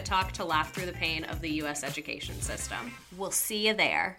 Talk to laugh through the pain of the U.S. education system. We'll see you there.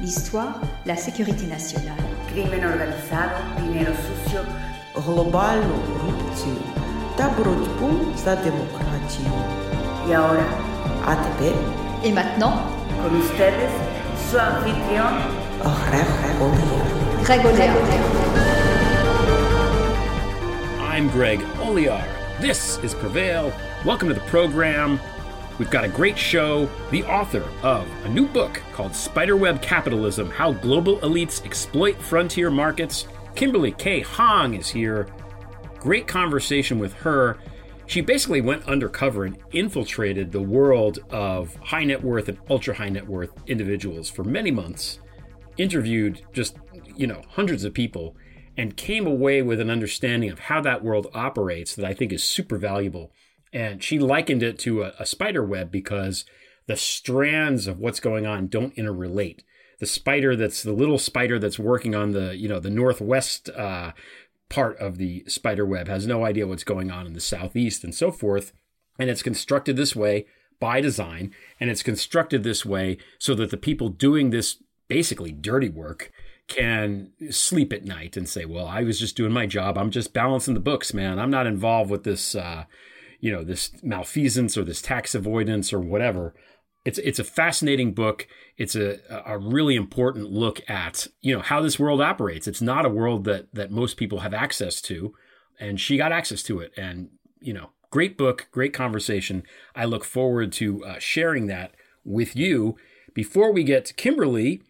L'histoire, la sécurité nationale. Crimen organizado, dinero sucio. Глобальну корупцію та боротьбу за демократію. Y ahora, А тепер Et maintenant, con ustedes, su anfitrión, Грег Олег. Greg Auder. I'm Greg Oliar. This is Prevail. Welcome to the program. We've got a great show. The author of a new book called Spiderweb Capitalism How Global Elites Exploit Frontier Markets. Kimberly Kay Hoang is here. Great conversation with her. She basically went undercover and infiltrated the world of high net worth and ultra high net worth individuals for many months interviewed just you know hundreds of people and came away with an understanding of how that world operates that I think is super valuable. And she likened it to a, a spider web because the strands of what's going on don't interrelate. The spider that's the little spider that's working on the you know the northwest uh, part of the spider web has no idea what's going on in the southeast and so forth. And it's constructed this way by design, and it's constructed this way so that the people doing this basically dirty work can sleep at night and say, "Well, I was just doing my job. I'm just balancing the books, man. I'm not involved with this, uh, you know, this malfeasance or this tax avoidance or whatever." It's it's a fascinating book. It's a a really important look at you know how this world operates. It's not a world that that most people have access to, and she got access to it. And you know, great book, great conversation. I look forward to uh, sharing that with you. Before we get to Kimberly,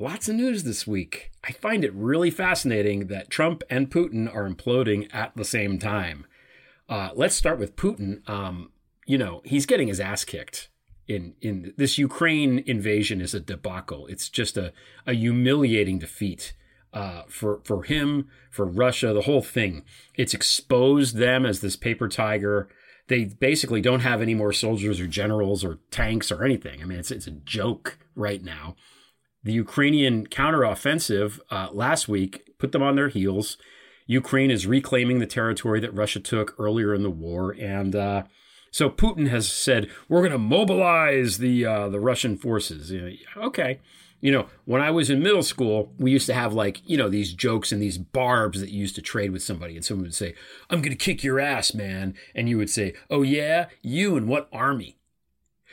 Lots of news this week. I find it really fascinating that Trump and Putin are imploding at the same time. Uh, let's start with Putin. Um, you know, he's getting his ass kicked. In, in this Ukraine invasion is a debacle. It's just a, a humiliating defeat uh, for for him, for Russia, the whole thing. It's exposed them as this paper tiger. They basically don't have any more soldiers or generals or tanks or anything. I mean, it's it's a joke right now the Ukrainian counteroffensive uh, last week put them on their heels. Ukraine is reclaiming the territory that Russia took earlier in the war, and uh, so Putin has said we're going to mobilize the uh, the Russian forces. You know, okay, you know when I was in middle school, we used to have like you know these jokes and these barbs that you used to trade with somebody, and someone would say, "I'm going to kick your ass, man," and you would say, "Oh yeah, you and what army?"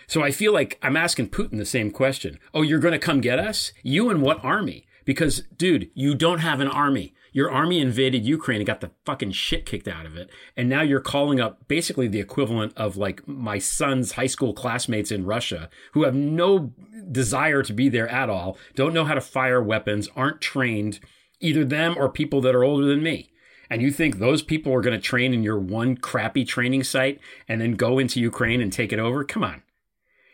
So I feel like I'm asking Putin the same question. Oh, you're going to come get us? You and what army? Because, dude, you don't have an army. Your army invaded Ukraine and got the fucking shit kicked out of it. And now you're calling up basically the equivalent of like my son's high school classmates in Russia who have no desire to be there at all, don't know how to fire weapons, aren't trained, either them or people that are older than me. And you think those people are going to train in your one crappy training site and then go into Ukraine and take it over? Come on.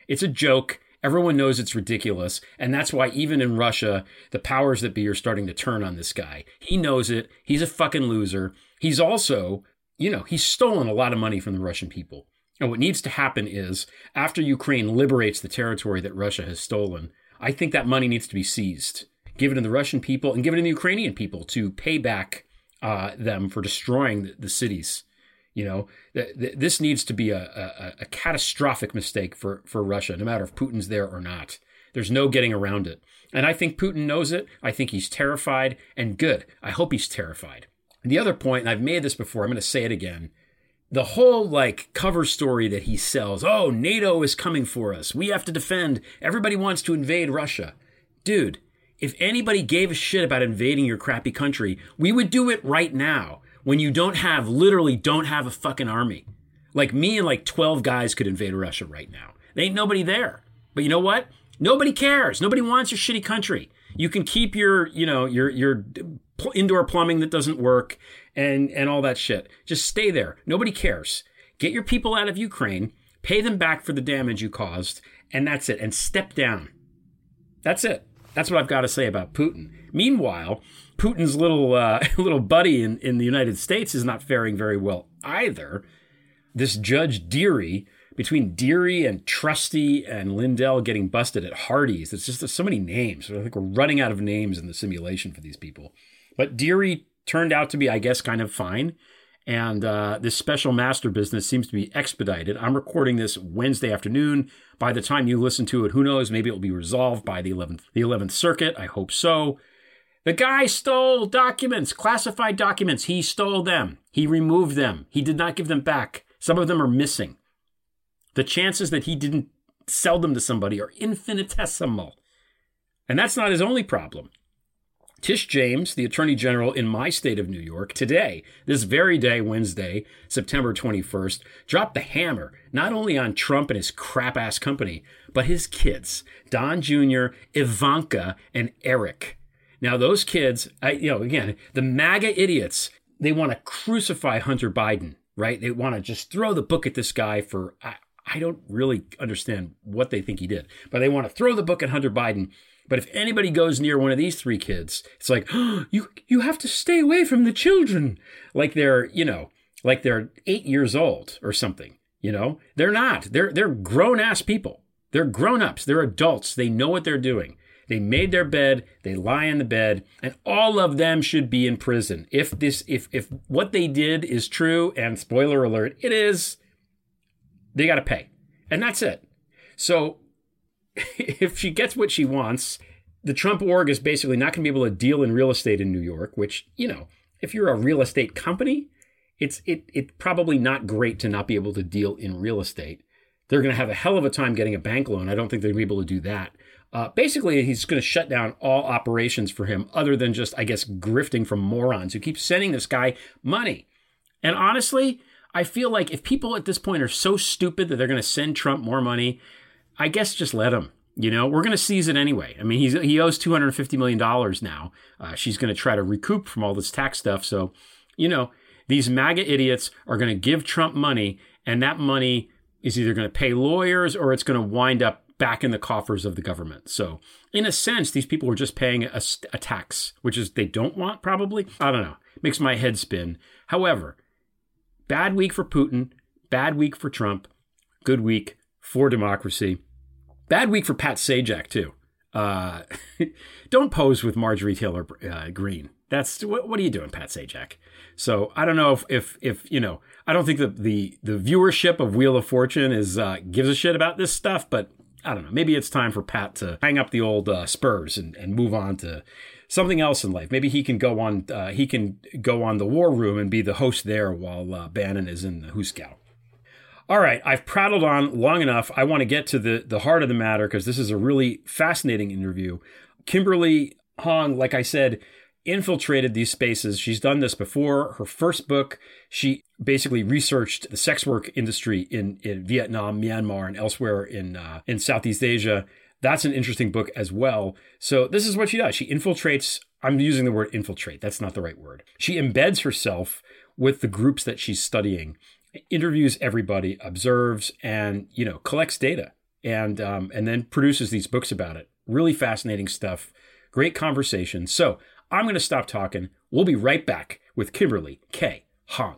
It's a joke. Everyone knows it's ridiculous. And that's why, even in Russia, the powers that be are starting to turn on this guy. He knows it. He's a fucking loser. He's also, you know, he's stolen a lot of money from the Russian people. And what needs to happen is, after Ukraine liberates the territory that Russia has stolen, I think that money needs to be seized. given to the Russian people, and given to the Ukrainian people to pay back uh, them for destroying the, the cities. You know, th- th- this needs to be a, a, a catastrophic mistake for, for Russia, no matter if Putin's there or not. There's no getting around it. And I think Putin knows it. I think he's terrified, and good. I hope he's terrified. The other point, and I've made this before, I'm going to say it again. The whole like cover story that he sells, oh, NATO is coming for us. We have to defend. Everybody wants to invade Russia. Dude, if anybody gave a shit about invading your crappy country, we would do it right now when you don't have, literally don't have a fucking army. Like me and like 12 guys could invade Russia right now. There ain't nobody there. But you know what? Nobody cares. Nobody wants your shitty country. You can keep your, you know, your your indoor plumbing that doesn't work and and all that shit. Just stay there. Nobody cares. Get your people out of Ukraine, pay them back for the damage you caused, and that's it. And step down. That's it. That's what I've got to say about Putin. Meanwhile, Putin's little uh, little buddy in, in the United States is not faring very well either. This Judge Dearie between Dearie and Trusty and Lindell getting busted at Hardee's. It's just there's so many names. I think we're running out of names in the simulation for these people. But Dearie turned out to be, I guess, kind of fine. And uh, this special master business seems to be expedited. I'm recording this Wednesday afternoon. By the time you listen to it, who knows? Maybe it will be resolved by the 11th, the 11th Circuit. I hope so. The guy stole documents, classified documents. He stole them. He removed them. He did not give them back. Some of them are missing. The chances that he didn't sell them to somebody are infinitesimal. And that's not his only problem. Tish James, the Attorney General in my state of New York, today, this very day, Wednesday, September 21st, dropped the hammer not only on Trump and his crap ass company, but his kids, Don Jr., Ivanka, and Eric. Now, those kids, I, you know, again, the MAGA idiots, they want to crucify Hunter Biden, right? They want to just throw the book at this guy for, I, I don't really understand what they think he did, but they want to throw the book at Hunter Biden. But if anybody goes near one of these three kids, it's like, oh, you you have to stay away from the children. Like they're, you know, like they're eight years old or something. You know, they're not. They're they're grown ass people. They're grown ups. They're adults. They know what they're doing. They made their bed. They lie in the bed, and all of them should be in prison. If this, if if what they did is true, and spoiler alert, it is, they got to pay. And that's it. So if she gets what she wants, the Trump org is basically not going to be able to deal in real estate in New York, which, you know, if you're a real estate company, it's it it's probably not great to not be able to deal in real estate. They're going to have a hell of a time getting a bank loan. I don't think they're going to be able to do that. Uh, basically, he's going to shut down all operations for him, other than just, I guess, grifting from morons who keep sending this guy money. And honestly, I feel like if people at this point are so stupid that they're going to send Trump more money, I guess just let him. You know, we're going to seize it anyway. I mean, he's, he owes $250 million now. Uh, she's going to try to recoup from all this tax stuff. So, you know, these MAGA idiots are going to give Trump money, and that money is either going to pay lawyers or it's going to wind up back in the coffers of the government. So, in a sense, these people are just paying a, a tax, which is they don't want, probably. I don't know. Makes my head spin. However, Bad week for Putin, bad week for Trump, good week for democracy. Bad week for Pat Sajak, too. Uh, don't pose with Marjorie Taylor uh, Greene. That's what, what, are you doing, Pat Sajak? So I don't know if, if, if you know, I don't think the, the viewership of Wheel of Fortune is uh, gives a shit about this stuff, but I don't know. Maybe it's time for Pat to hang up the old uh, Spurs and, and move on to something else in life. Maybe he can go on. Uh, he can go on the War Room and be the host there while uh, Bannon is in the Hooskow. All right, I've prattled on long enough. I want to get to the the heart of the matter because this is a really fascinating interview. Kimberly Hoang, like I said, infiltrated these spaces. She's done this before. Her first book, she basically researched the sex work industry in, in Vietnam, Myanmar, and elsewhere in uh, in Southeast Asia. That's an interesting book as well. So this is what she does. She infiltrates. I'm using the word infiltrate. That's not the right word. She embeds herself with the groups that she's studying, interviews everybody, observes, and you know collects data, and um, and then produces these books about it. Really fascinating stuff. Great conversation. So I'm going to stop talking. We'll be right back with Kimberly Kay Hoang.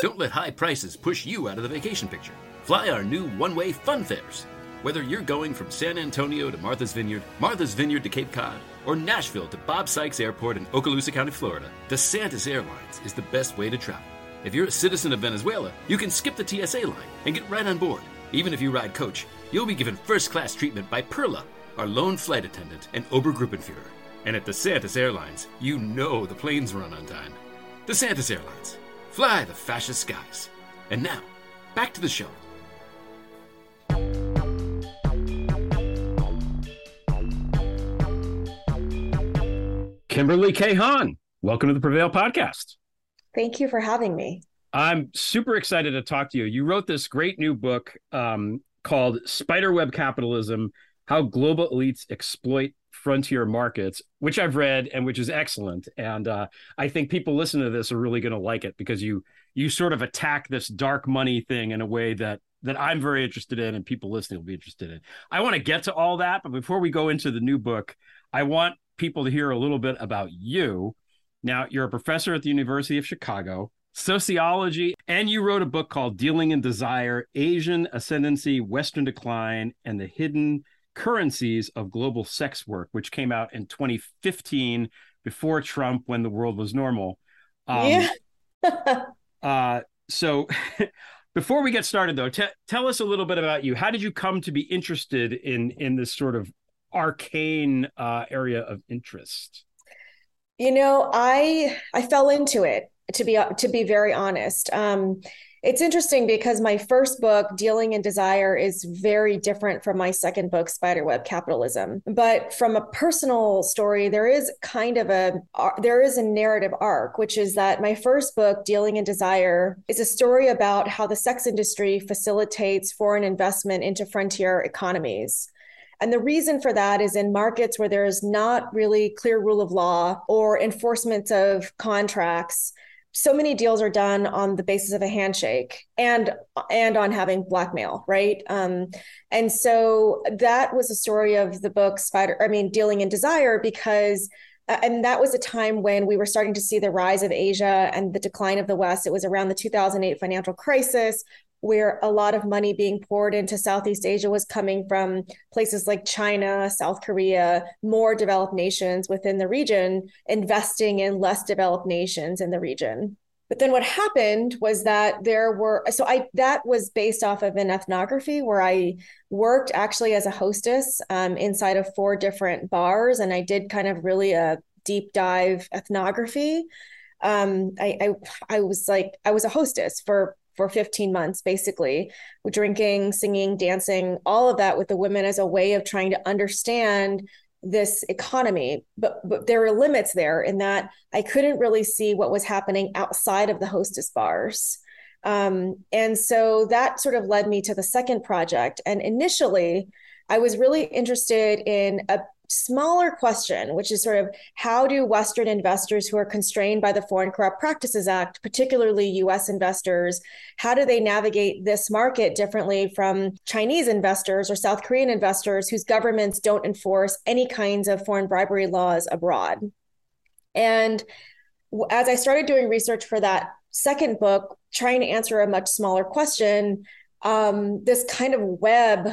Don't let high prices push you out of the vacation picture. Fly our new one way fun fares. Whether you're going from San Antonio to Martha's Vineyard, Martha's Vineyard to Cape Cod, or Nashville to Bob Sykes Airport in Okaloosa County, Florida, DeSantis Airlines is the best way to travel. If you're a citizen of Venezuela, you can skip the TSA line and get right on board. Even if you ride coach, you'll be given first class treatment by Perla, our lone flight attendant and Obergruppenführer. And at DeSantis Airlines, you know the planes run on time. DeSantis Airlines, fly the fascist skies. And now, back to the show. Kimberly Kay Hoang, welcome to the Prevail podcast. Thank you for having me. I'm super excited to talk to you. You wrote this great new book um, called Spiderweb Capitalism How Global Elites Exploit Frontier Markets, which I've read and which is excellent. And uh, I think people listening to this are really going to like it because you you sort of attack this dark money thing in a way that that I'm very interested in and people listening will be interested in. I want to get to all that, but before we go into the new book, I want people to hear a little bit about you. Now, you're a professor at the University of Chicago, sociology, and you wrote a book called Dealing in Desire Asian Ascendancy, Western Decline, and the Hidden Currencies of Global Sex Work, which came out in 2015 before Trump when the world was normal. Um, yeah. uh, so, before we get started, though, t- tell us a little bit about you. How did you come to be interested in in this sort of arcane uh, area of interest? You know, I I fell into it to be to be very honest. Um, it's interesting because my first book, Dealing in Desire, is very different from my second book, Spiderweb Capitalism. But from a personal story, there is kind of a there is a narrative arc, which is that my first book, Dealing in Desire, is a story about how the sex industry facilitates foreign investment into frontier economies. And the reason for that is in markets where there's not really clear rule of law or enforcement of contracts so many deals are done on the basis of a handshake and and on having blackmail right? Um, and so that was the story of the book spider i mean dealing in desire because uh, and that was a time when we were starting to see the rise of asia and the decline of the west. It was around the 2008 financial crisis where a lot of money being poured into Southeast Asia was coming from places like China, South Korea, more developed nations within the region, investing in less developed nations in the region. But then what happened was that there were so I that was based off of an ethnography where I worked actually as a hostess um, inside of four different bars, and I did kind of really a deep dive ethnography. Um, I, I I was like I was a hostess for for 15 months, basically, drinking, singing, dancing, all of that with the women as a way of trying to understand this economy. But, but there were limits there in that I couldn't really see what was happening outside of the hostess bars. Um, and so that sort of led me to the second project. And initially, I was really interested in a smaller question, which is sort of how do Western investors who are constrained by the Foreign Corrupt Practices Act, particularly US investors, how do they navigate this market differently from Chinese investors or South Korean investors whose governments don't enforce any kinds of foreign bribery laws abroad? And as I started doing research for that second book, trying to answer a much smaller question, um, this kind of web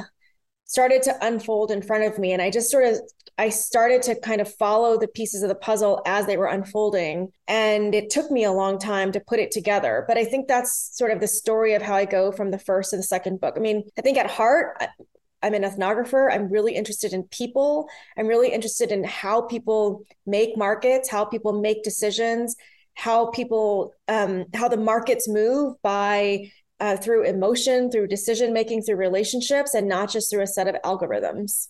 started to unfold in front of me and i just sort of i started to kind of follow the pieces of the puzzle as they were unfolding and it took me a long time to put it together but i think that's sort of the story of how i go from the first to the second book i mean i think at heart I'm an ethnographer. I'm really interested in people. I'm really interested in how people make markets, how people make decisions, how people, um, how the markets move by uh, through emotion, through decision making, through relationships, and not just through a set of algorithms.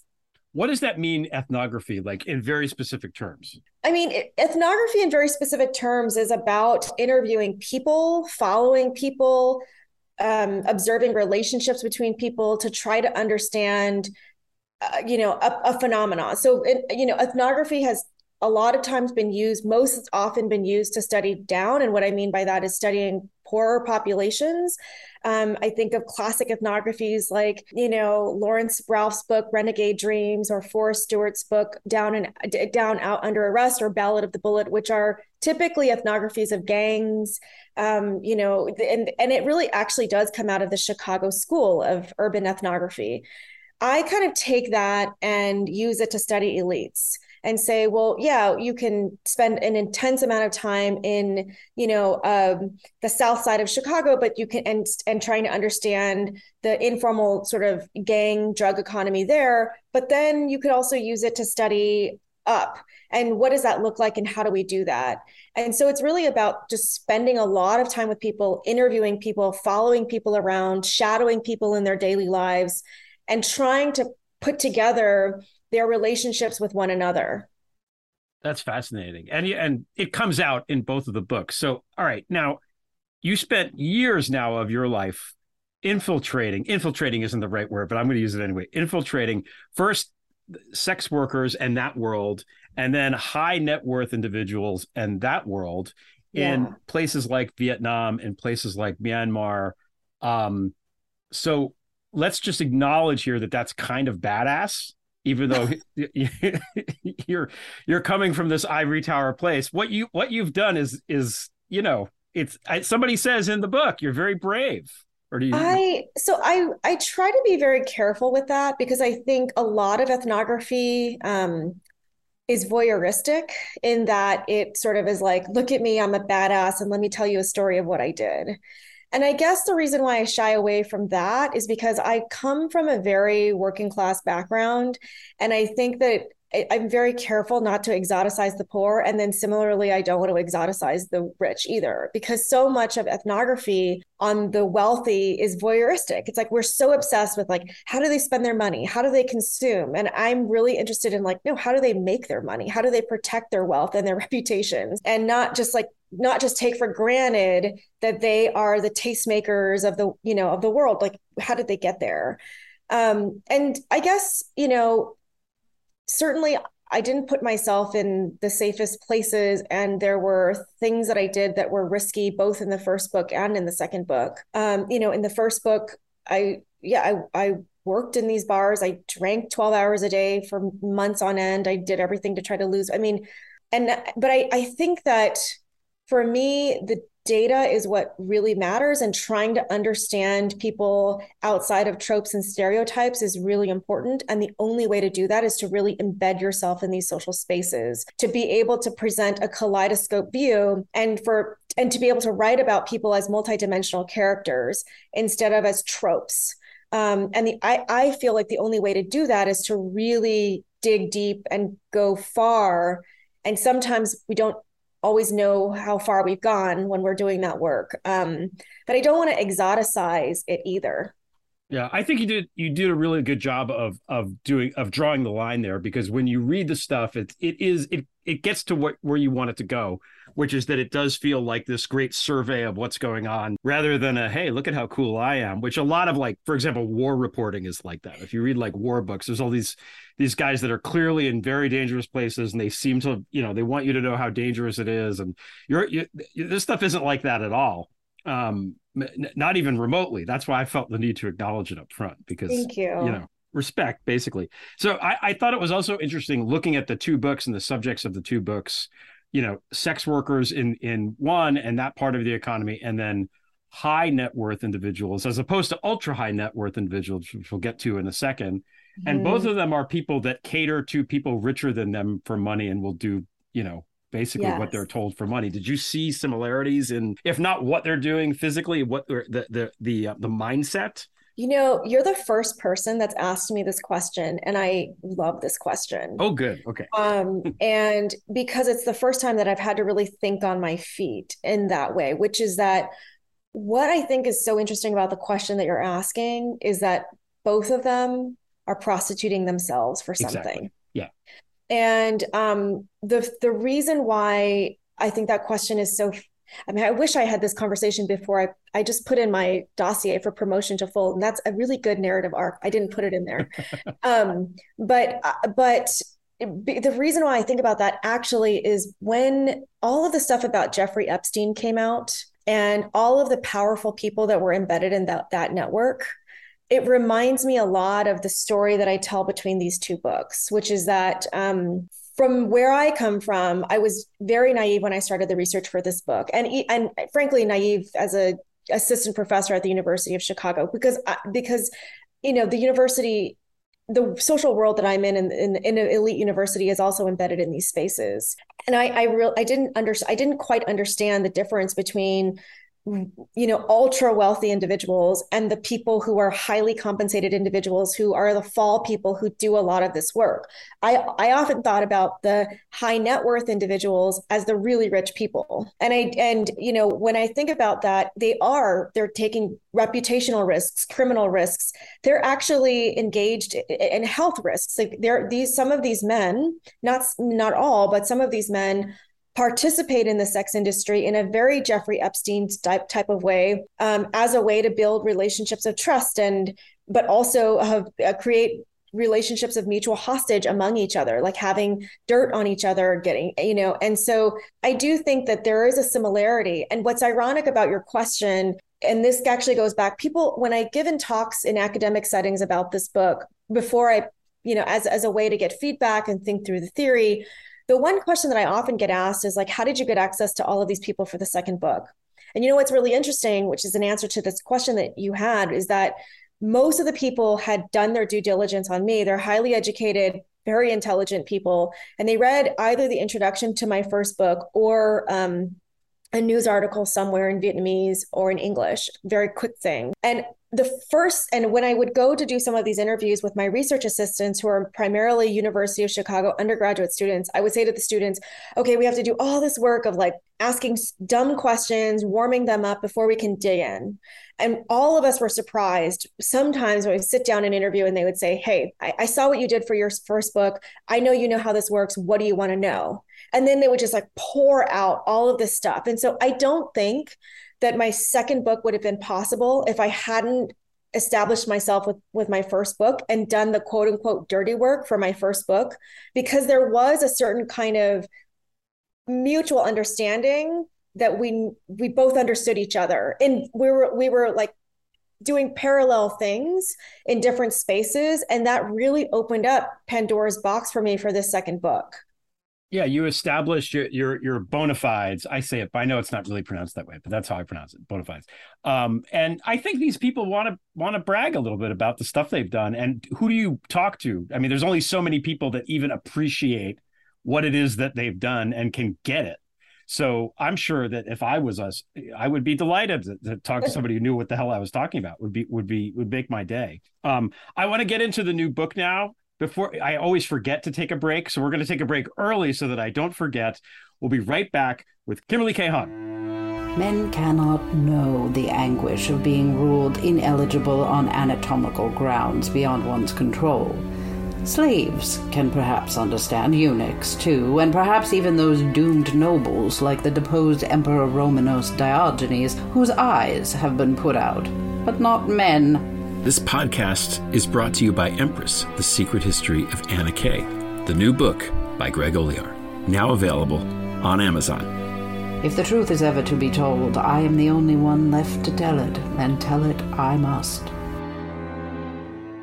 What does that mean, ethnography, like in very specific terms? I mean, ethnography in very specific terms is about interviewing people, following people, um, observing relationships between people to try to understand, uh, you know, a, a phenomenon. So, it, you know, ethnography has a lot of times been used, most often been used to study down. And what I mean by that is studying poorer populations. Um, I think of classic ethnographies like, you know, Laurence Ralph's book Renegade Dreams or Forrest Stuart's book Down and Down Out Under Arrest or Ballad of the Bullet, which are typically ethnographies of gangs. Um, you know, and and it really actually does come out of the Chicago School of Urban Ethnography. I kind of take that and use it to study elites and say, well, yeah, you can spend an intense amount of time in, you know, um, the south side of Chicago, but you can and and trying to understand the informal sort of gang drug economy there. But then you could also use it to study up and what does that look like and how do we do that and so it's really about just spending a lot of time with people interviewing people following people around shadowing people in their daily lives and trying to put together their relationships with one another. That's fascinating. And and it comes out in both of the books. So all right, now you spent years now of your life infiltrating. Infiltrating isn't the right word, but I'm going to use it anyway. Infiltrating first sex workers and that world and then high net worth individuals and that world yeah. in places like Vietnam and places like Myanmar. Um, so let's just acknowledge here that that's kind of badass even though you're you're coming from this ivory tower place. What you what you've done is is you know it's I, somebody says in the book you're very brave or do you? I so i i try to be very careful with that because i think a lot of ethnography um is voyeuristic in that it sort of is like look at me i'm a badass and let me tell you a story of what i did and I guess the reason why I shy away from that is because I come from a very working class background. And I think that I'm very careful not to exoticize the poor. And then similarly, I don't want to exoticize the rich either, because so much of ethnography on the wealthy is voyeuristic. It's like we're so obsessed with like, how do they spend their money? How do they consume? And I'm really interested in like, no, how do they make their money? How do they protect their wealth and their reputations? And not just like not just take for granted that they are the tastemakers of the, you know, of the world. Like, how did they get there? Um, and I guess, you know, certainly I didn't put myself in the safest places, and there were things that I did that were risky, both in the first book and in the second book. Um, you know, in the first book, I yeah, I, I worked in these bars. I drank twelve hours a day for months on end. I did everything to try to lose. I mean, and but I I think that for me, the data is what really matters and trying to understand people outside of tropes and stereotypes is really important. And the only way to do that is to really embed yourself in these social spaces to be able to present a kaleidoscope view and for and to be able to write about people as multidimensional characters instead of as tropes. Um, and the I, I feel like the only way to do that is to really dig deep and go far. And sometimes we don't always know how far we've gone when we're doing that work. Um, but I don't want to exoticize it either. Yeah, I think you did you did a really good job of of doing of drawing the line there because when you read the stuff, it it is it it gets to what where you want it to go, which is that it does feel like this great survey of what's going on rather than a hey, look at how cool I am, which a lot of like, for example, war reporting is like that. If you read like war books, there's all these these guys that are clearly in very dangerous places and they seem to, you know, they want you to know how dangerous it is. And you're you, this stuff isn't like that at all. Um, not even remotely. That's why I felt the need to acknowledge it up front because Thank you. you know respect basically. So I, I thought it was also interesting looking at the two books and the subjects of the two books. You know, sex workers in in one and that part of the economy, and then high net worth individuals as opposed to ultra high net worth individuals, which we'll get to in a 2nd mm-hmm. And both mm-hmm. of them are people that cater to people richer than them for money and will do, you know, basically yes. what they're told for money. Did you see similarities in, if not what they're doing physically, what the the the uh, the mindset? You know, you're the first person that's asked me this question, and I love this question. Oh, good. Okay. Um, and because it's the first time that I've had to really think on my feet in that way, which is that what I think is so interesting about the question that you're asking is that both of them are prostituting themselves for something. Exactly. Yeah. And um, the the reason why I think that question is so I mean, I wish I had this conversation before I, I just put in my dossier for promotion to full, and that's a really good narrative arc. I didn't put it in there, um, but uh, but the reason why I think about that actually is when all of the stuff about Jeffrey Epstein came out, and all of the powerful people that were embedded in that that network it reminds me a lot of the story that I tell between these two books, which is that um, from where I come from, I was very naive when I started the research for this book, and and frankly naive as a assistant professor at the University of Chicago because uh, because you know the university the social world that I'm in in, in, in an elite university is also embedded in these spaces. And I I real I didn't under I didn't quite understand the difference between you know ultra wealthy individuals and the people who are highly compensated individuals who are the fall people who do a lot of this work. I i often thought about the high net worth individuals as the really rich people. And i and you know when i think about that they are they're taking reputational risks criminal risks. They're actually engaged in health risks. Like they're these some of these men not not all but some of these men participate in the sex industry in a very Jeffrey Epstein type type of way um, as a way to build relationships of trust and but also uh, create relationships of mutual hostage among each other like having dirt on each other getting you know and so i do think that there is a similarity. And what's ironic about your question and this actually goes back people when i given talks in academic settings about this book before i you know as as a way to get feedback and think through the theory the one question that I often get asked is like, how did you get access to all of these people for the second book? And you know what's really interesting, which is an answer to this question that you had, is that most of the people had done their due diligence on me. They're highly educated, very intelligent people, and they read either the introduction to my first book or um, a news article somewhere in Vietnamese or in English, very quick thing. And the first and when i would go to do some of these interviews with my research assistants who are primarily university of chicago undergraduate students i would say to the students okay we have to do all this work of like asking dumb questions warming them up before we can dig in. And all of us were surprised sometimes when we sit down and interview and they would say hey I, I saw what you did for your first book. I know you know how this works. What do you want to know? And then they would just like pour out all of this stuff. And so i don't think that my second book would have been possible if I hadn't established myself with with my first book and done the quote unquote dirty work for my first book. Because there was a certain kind of mutual understanding that we we both understood each other. And we were we were like doing parallel things in different spaces. And that really opened up Pandora's box for me for this second book yeah, you established your your your bona fides. I say it, but I know it's not really pronounced that way, but that's how I pronounce it, bona fides. Um, and I think these people want to want to brag a little bit about the stuff they've done. And who do you talk to? I mean, there's only so many people that even appreciate what it is that they've done and can get it. So I'm sure that if I was us, I would be delighted to, to, talk to somebody who knew what the hell I was talking about. Would be would be would make my day. Um, I want to get into the new book now before I always forget to take a break. So we're going to take a break early so that I don't forget. We'll be right back with Kimberly Kay Hoang. Men cannot know the anguish of being ruled ineligible on anatomical grounds beyond one's control. Slaves can perhaps understand, eunuchs too, and perhaps even those doomed nobles like the deposed Emperor Romanos Diogenes, whose eyes have been put out. But not men, this podcast is brought to you by Empress The Secret History of Anna Kay, the new book by Greg Olear, now available on Amazon. If the truth is ever to be told, I am the only one left to tell it, and tell it I must.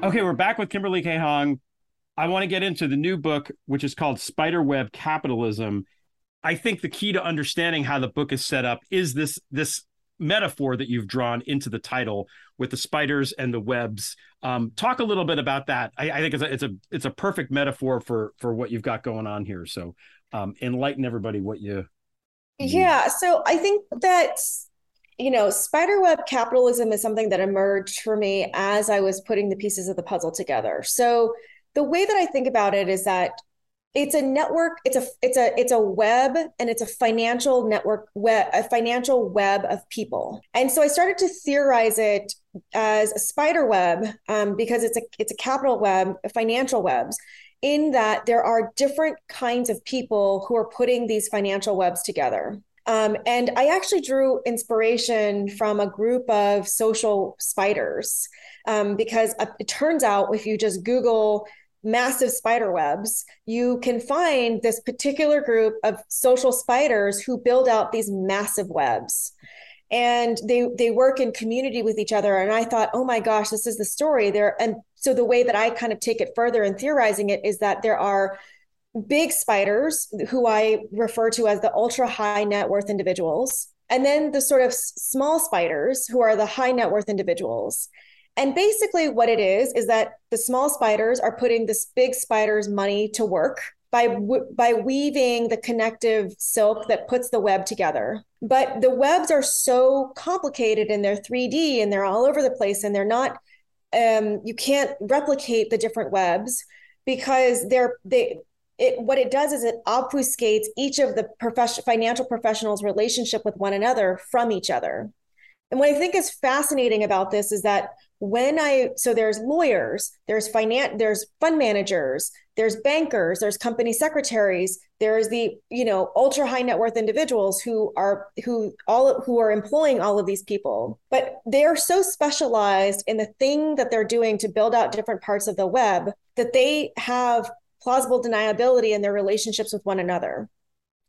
Okay, we're back with Kimberly Kay Hoang. I want to get into the new book, which is called Spiderweb Capitalism. I think the key to understanding how the book is set up is this this metaphor that you've drawn into the title with the spiders and the webs. Um, talk a little bit about that. I, I, think it's a it's a it's a perfect metaphor for for what you've got going on here. So um, enlighten everybody what you. Yeah, so I think that you know spiderweb capitalism is something that emerged for me as I was putting the pieces of the puzzle together. So the way that I think about it is that it's a network it's a it's a it's a web and it's a financial network web a financial web of people. And so i started to theorize it as a spider web um, because it's a it's a capital web a financial webs in that there are different kinds of people who are putting these financial webs together. Um, and I actually drew inspiration from a group of social spiders um, because uh, it turns out if you just Google massive spider webs, you can find this particular group of social spiders who build out these massive webs. And they they work in community with each other. And I thought, oh my gosh, this is the story there. And so the way that I kind of take it further and theorizing it is that there are big spiders who I refer to as the ultra high net worth individuals, and then the sort of small spiders who are the high net worth individuals. And basically, what it is is that the small spiders are putting this big spider's money to work by by weaving the connective silk that puts the web together. But the webs are so complicated and they're 3D and they're all over the place and they're not um, you can't replicate the different webs because they're they it what it does is it obfuscates each of the profession, financial professionals relationship with one another from each other and what i think is fascinating about this is that when i so there's lawyers there's finance there's fund managers there's bankers there's company secretaries there's the you know ultra high net worth individuals who are who all who are employing all of these people. But they are so specialized in the thing that they're doing to build out different parts of the web that they have plausible deniability in their relationships with one another.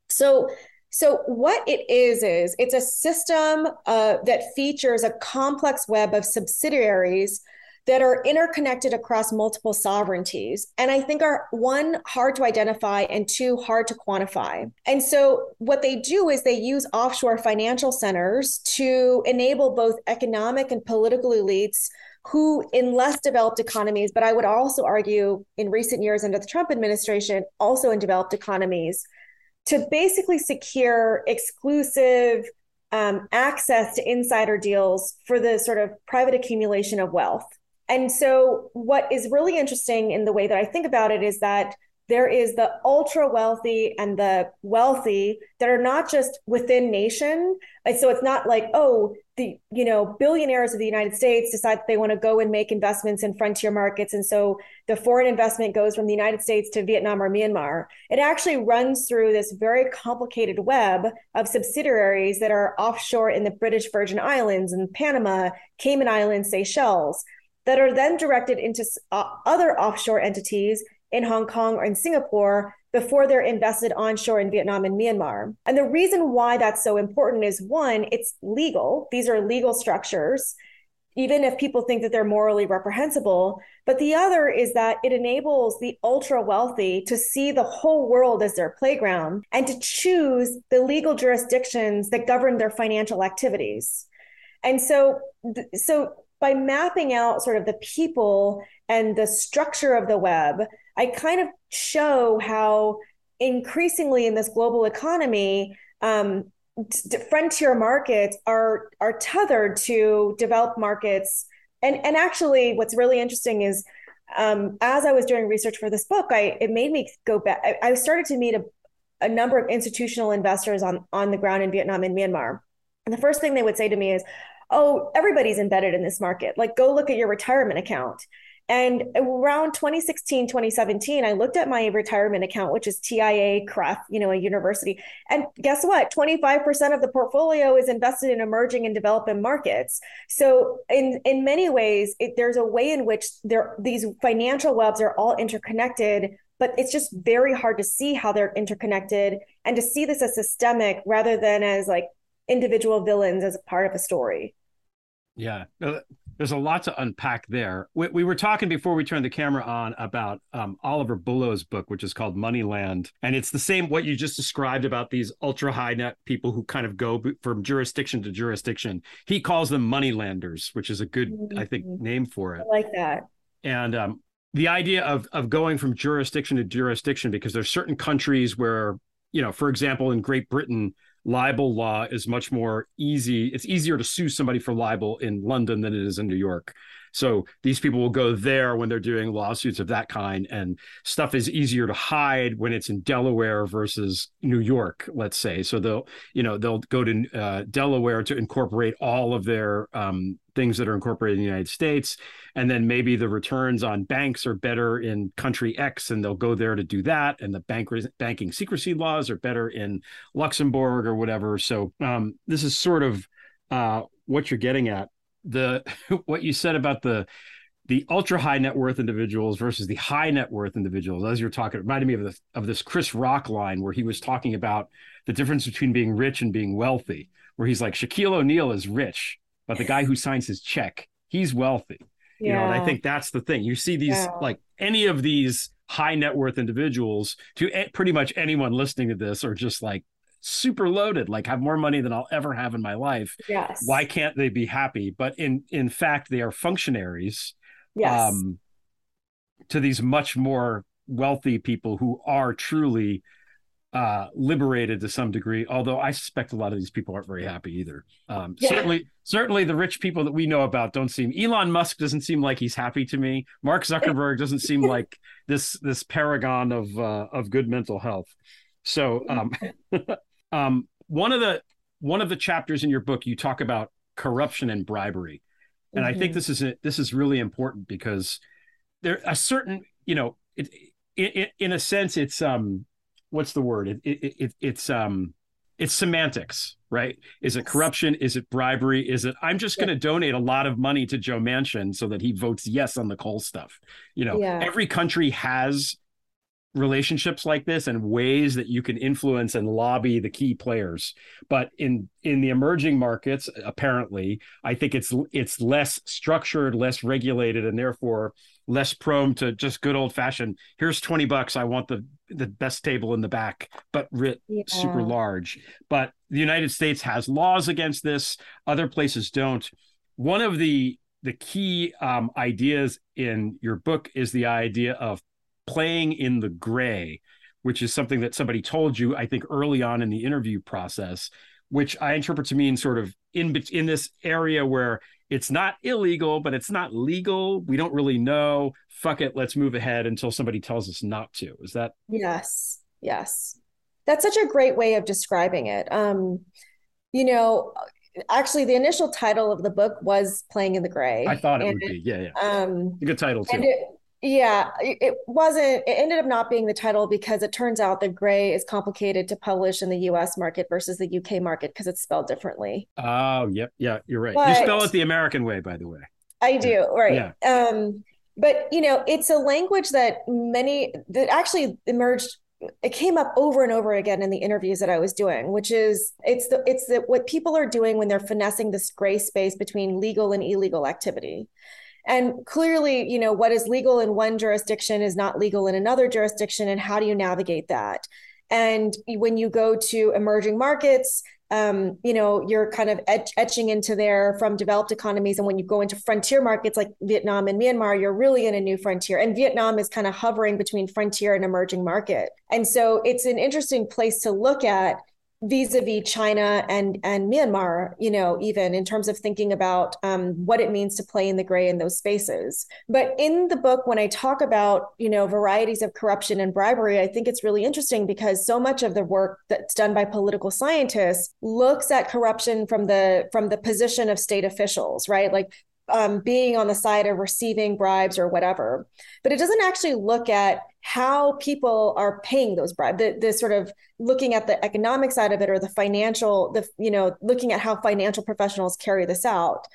So so what it is is it's a system uh, that features a complex web of subsidiaries that are interconnected across multiple sovereignties and i think are one hard to identify and two hard to quantify. And so what they do is they use offshore financial centers to enable both economic and political elites who in less developed economies but i would also argue in recent years under the trump administration also in developed economies to basically secure exclusive um, access to insider deals for the sort of private accumulation of wealth. And so, what is really interesting in the way that I think about it is that there is the ultra wealthy and the wealthy that are not just within nation. So it's not like, oh, the you know billionaires of the United States decide that they want to go and make investments in frontier markets, and so the foreign investment goes from the United States to Vietnam or Myanmar. It actually runs through this very complicated web of subsidiaries that are offshore in the British Virgin Islands and Panama, Cayman Islands, Seychelles that are then directed into uh, other offshore entities in Hong Kong or in Singapore before they're invested onshore in Vietnam and Myanmar. And the reason why that's so important is one, it's legal. These are legal structures, even if people think that they're morally reprehensible. But the other is that it enables the ultra wealthy to see the whole world as their playground and to choose the legal jurisdictions that govern their financial activities. And so, so by mapping out sort of the people and the structure of the web, I kind of show how increasingly in this global economy, um, t- frontier markets are are tethered to developed markets. And and actually, what's really interesting is um, as I was doing research for this book, I it made me go back. I, I started to meet a, a number of institutional investors on on the ground in Vietnam and Myanmar. And the first thing they would say to me is, oh, everybody's embedded in this market. Like, go look at your retirement account. And around 2016, 2017, I looked at my retirement account, which is TIAA CREF, you know, a university. And guess what? 25% of the portfolio is invested in emerging and developing markets. So in, in many ways, it, there's a way in which there, these financial webs are all interconnected, but it's just very hard to see how they're interconnected and to see this as systemic rather than as like individual villains as part of a story. Yeah, there's a lot to unpack there. We, we were talking before we turned the camera on about um, Oliver Bullough's book, which is called Moneyland, and it's the same what you just described about these ultra high net people who kind of go from jurisdiction to jurisdiction. He calls them moneylanders, which is a good, mm-hmm. I think, name for it. I like that. And um, the idea of of going from jurisdiction to jurisdiction because there's certain countries where you know, for example, in Great Britain, libel law is much more easy. It's easier to sue somebody for libel in London than it is in New York. So these people will go there when they're doing lawsuits of that kind, and stuff is easier to hide when it's in Delaware versus New York, let's say. So they'll, you know, they'll go to uh, Delaware to incorporate all of their um, things that are incorporated in the United States, and then maybe the returns on banks are better in country X, and they'll go there to do that, and the bank banking secrecy laws are better in Luxembourg or whatever. So um, this is sort of uh, what you're getting at the what you said about the the ultra high net worth individuals versus the high net worth individuals, as you're talking, reminded me of this of this Chris Rock line where he was talking about the difference between being rich and being wealthy, where he's like Shaquille O'Neal is rich, but the guy who signs his check, he's wealthy. Yeah. You know, and I think that's the thing. You see these yeah. like any of these high net worth individuals to pretty much anyone listening to this are just like super loaded, like have more money than I'll ever have in my life. Yes. Why can't they be happy? But in in fact, they are functionaries. Yes. Um, to these much more wealthy people who are truly uh, liberated to some degree. Although I suspect a lot of these people aren't very happy either. Um, Yeah. Certainly, certainly the rich people that we know about don't seem. Elon Musk doesn't seem like he's happy to me. Mark Zuckerberg doesn't seem like this this paragon of uh, of good mental health. So, um, um, one of the one of the chapters in your book, you talk about corruption and bribery, and I think Mhm. this is a, this is really important because there a certain you know it, it, in a sense it's um what's the word? It, it, it it's um it's semantics right? Is it corruption? Is it bribery? Is it i'm just going to donate a lot of money to joe manchin so that he votes yes on the coal stuff. You know Yeah. every country has relationships like this and ways that you can influence and lobby the key players. But in in the emerging markets apparently i think it's it's less structured less regulated and therefore less prone to just good old fashioned here's 20 bucks i want the the best table in the back but writ super large. But the united states has laws against this other places don't. One of the the key um, ideas in your book is the idea of playing in the gray which is something that somebody told you i think early on in the interview process which i interpret to mean sort of in in this area where it's not illegal but it's not legal. We don't really know. Fuck it. Let's move ahead until somebody tells us not to. Is that? Yes, yes. That's such a great way of describing it. Um, you know, actually, the initial title of the book was Playing in the Gray. i thought it And would be. Yeah yeah. Um, a good title too. it, yeah, it, wasn't, it ended up not being the title because it turns out that gray is complicated to publish in the US market versus the UK market because it's spelled differently. oh yep yeah you're right you spell it the american way by the way I do, right. Yeah. Um, but you know, it's a language that many that actually emerged. It came up over and over again in the interviews that I was doing, which is it's the it's the what people are doing when they're finessing this gray space between legal and illegal activity. And clearly, you know, what is legal in one jurisdiction is not legal in another jurisdiction, and how do you navigate that? And when you go to emerging markets, um, you know, you're kind of etch, etching into there from developed economies. And when you go into frontier markets like Vietnam and Myanmar, you're really in a new frontier. And Vietnam is kind of hovering between frontier and emerging market. And so it's an interesting place to look at vis-a-vis China and and Myanmar, you know, even in terms of thinking about um, what it means to play in the gray in those spaces. But in the book, when I talk about you know varieties of corruption and bribery, I think it's really interesting because so much of the work that's done by political scientists looks at corruption from the from the position of state officials, right? Like um, being on the side of receiving bribes or whatever. But it doesn't actually look at how people are paying those bribes, the, the sort of looking at the economic side of it or the financial, the, you know, looking at how financial professionals carry this out.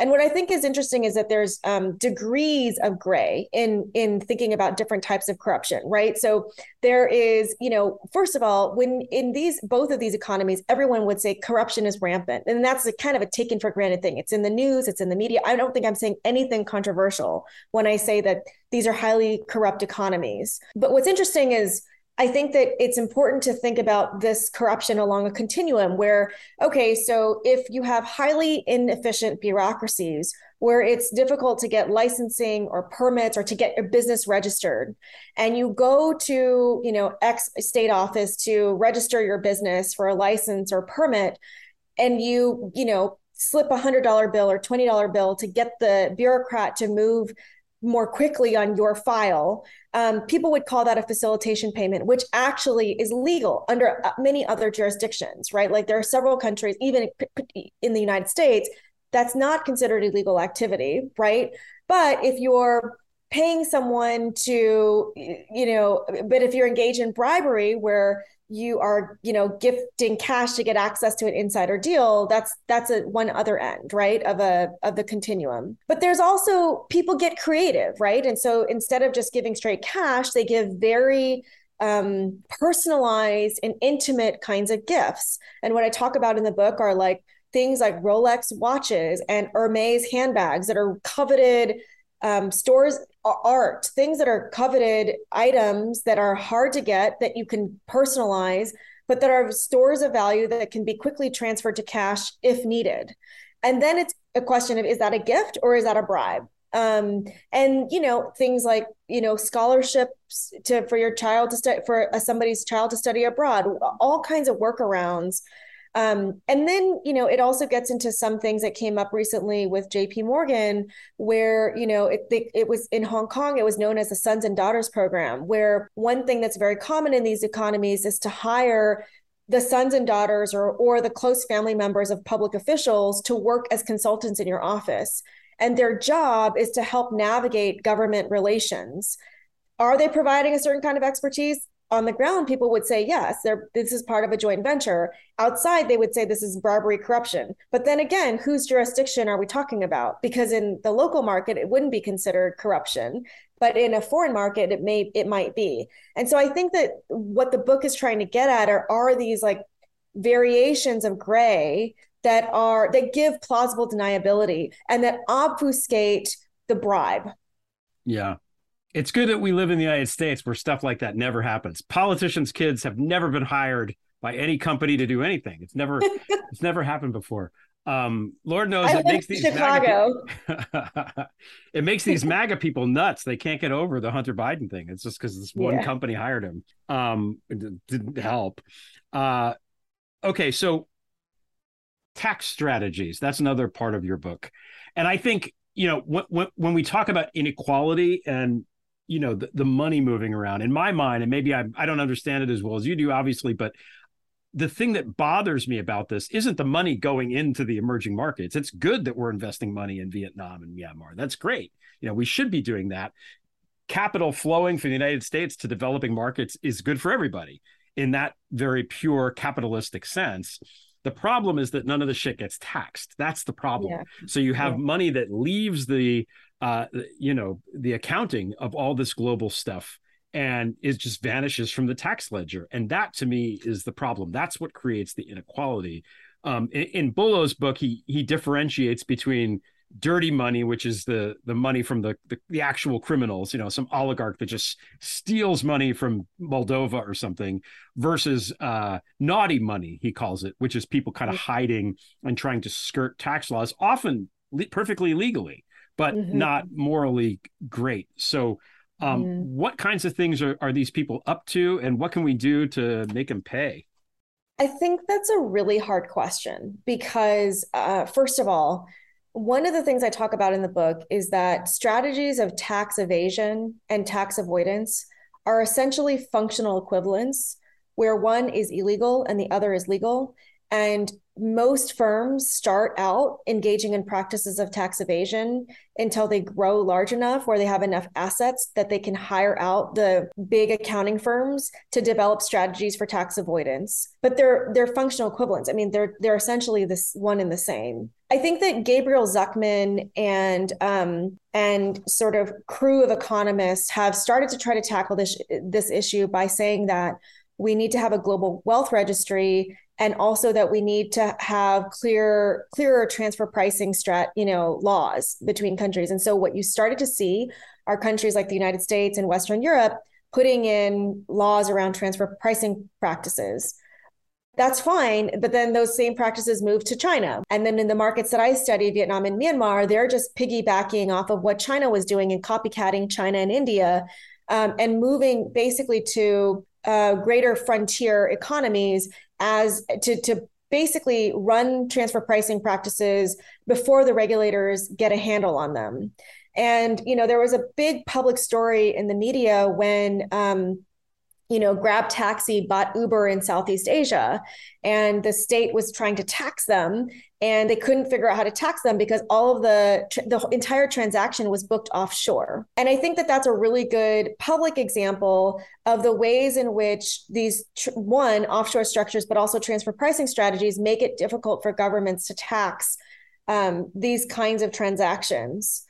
And what I think is interesting is that there's um, degrees of gray in in thinking about different types of corruption, right? So there is, you know, first of all, when in these both of these economies, everyone would say corruption is rampant, and that's a kind of a taken for granted thing. It's in the news, it's in the media. I don't think I'm saying anything controversial when I say that these are highly corrupt economies. But what's interesting is I think that it's important to think about this corruption along a continuum where, okay, so if you have highly inefficient bureaucracies where it's difficult to get licensing or permits or to get your business registered, and you go to, you know, X state office to register your business for a license or permit, and you, you know, slip a hundred dollar bill or twenty dollar bill to get the bureaucrat to move more quickly on your file, um, people would call that a facilitation payment, which actually is legal under uh, many other jurisdictions, right? Like there are several countries, even in the United States, that's not considered illegal activity, right? But if you're paying someone to, you know, but if you're engaged in bribery where you are you know gifting cash to get access to an insider deal that's that's a one other end right of a of the continuum. But there's also people get creative right? And so instead of just giving straight cash they give very um, personalized and intimate kinds of gifts. And what i talk about in the book are like things like rolex watches and hermes handbags that are coveted um, stores art things that are coveted items that are hard to get that you can personalize but that are stores of value that can be quickly transferred to cash if needed. And then it's a question of is that a gift or is that a bribe? Um, and you know things like you know scholarships to for your child to study for somebody's child to study abroad, all kinds of workarounds um, and then, you know, it also gets into some things that came up recently with JP Morgan, where, you know, it, it was in Hong Kong, it was known as the Sons and Daughters Program, where one thing that's very common in these economies is to hire the sons and daughters or, or the close family members of public officials to work as consultants in your office. And their job is to help navigate government relations. Are they providing a certain kind of expertise? On the ground, people would say, yes, this is part of a joint venture. Outside, they would say this is bribery corruption. But then again, whose jurisdiction are we talking about? Because in the local market, it wouldn't be considered corruption. But in a foreign market, it may it might be. And so I think that what the book is trying to get at are, are these like variations of gray that are that give plausible deniability and that obfuscate the bribe. Yeah it's good that we live in the United States where stuff like that never happens. Politicians' kids have never been hired by any company to do anything. It's never it's never happened before. Um, Lord knows I it makes these Chicago. MAGA, it makes these MAGA people nuts. They can't get over the Hunter Biden thing. It's just because this one yeah. company hired him. Um, it didn't help. Uh, okay, so tax strategies. That's another part of your book, and I think you know when when we talk about inequality and you know the, the money moving around in my mind and maybe I, I don't understand it as well as you do obviously but the thing that bothers me about this isn't the money going into the emerging markets it's good that we're investing money in vietnam and myanmar that's great you know we should be doing that capital flowing from the united states to developing markets is good for everybody in that very pure capitalistic sense the problem is that none of the shit gets taxed. That's the problem. Yeah. So you have yeah. money that leaves the uh, you know, the accounting of all this global stuff and it just vanishes from the tax ledger. And that to me is the problem. That's what creates the inequality. Um, in, in Bullough's book, he he differentiates between dirty money, which is the the money from the, the, the actual criminals, you know, some oligarch that just steals money from Moldova or something, versus uh, naughty money, he calls it, which is people kind of hiding and trying to skirt tax laws, often le- perfectly legally but mm-hmm. not morally great. So, um, mm-hmm. what kinds of things are, are these people up to, and what can we do to make them pay? I think that's a really hard question because, uh, first of all, one of the things I talk about in the book is that strategies of tax evasion and tax avoidance are essentially functional equivalents, where one is illegal and the other is legal. And most firms start out engaging in practices of tax evasion until they grow large enough where they have enough assets that they can hire out the big accounting firms to develop strategies for tax avoidance. But they're they're functional equivalents. I mean they're they're essentially this one and the same. I think that gabriel zucman and um, and sort of crew of economists have started to try to tackle this this issue by saying that we need to have a global wealth registry and also that we need to have clear clearer transfer pricing strat you know laws between countries. And so what you started to see are countries like the united states and western europe putting in laws around transfer pricing practices. That's fine but then those same practices move to china. And then in the markets that i study vietnam and myanmar they're just piggybacking off of what china was doing and copycatting china and india um, and moving basically to uh, greater frontier economies as to, to basically run transfer pricing practices before the regulators get a handle on them. And you know, there was a big public story in the media when um, you know, Grab Taxi bought Uber in Southeast Asia, and the state was trying to tax them, and they couldn't figure out how to tax them because all of the the entire transaction was booked offshore. And I think that that's a really good public example of the ways in which these one offshore structures, but also transfer pricing strategies, make it difficult for governments to tax um, these kinds of transactions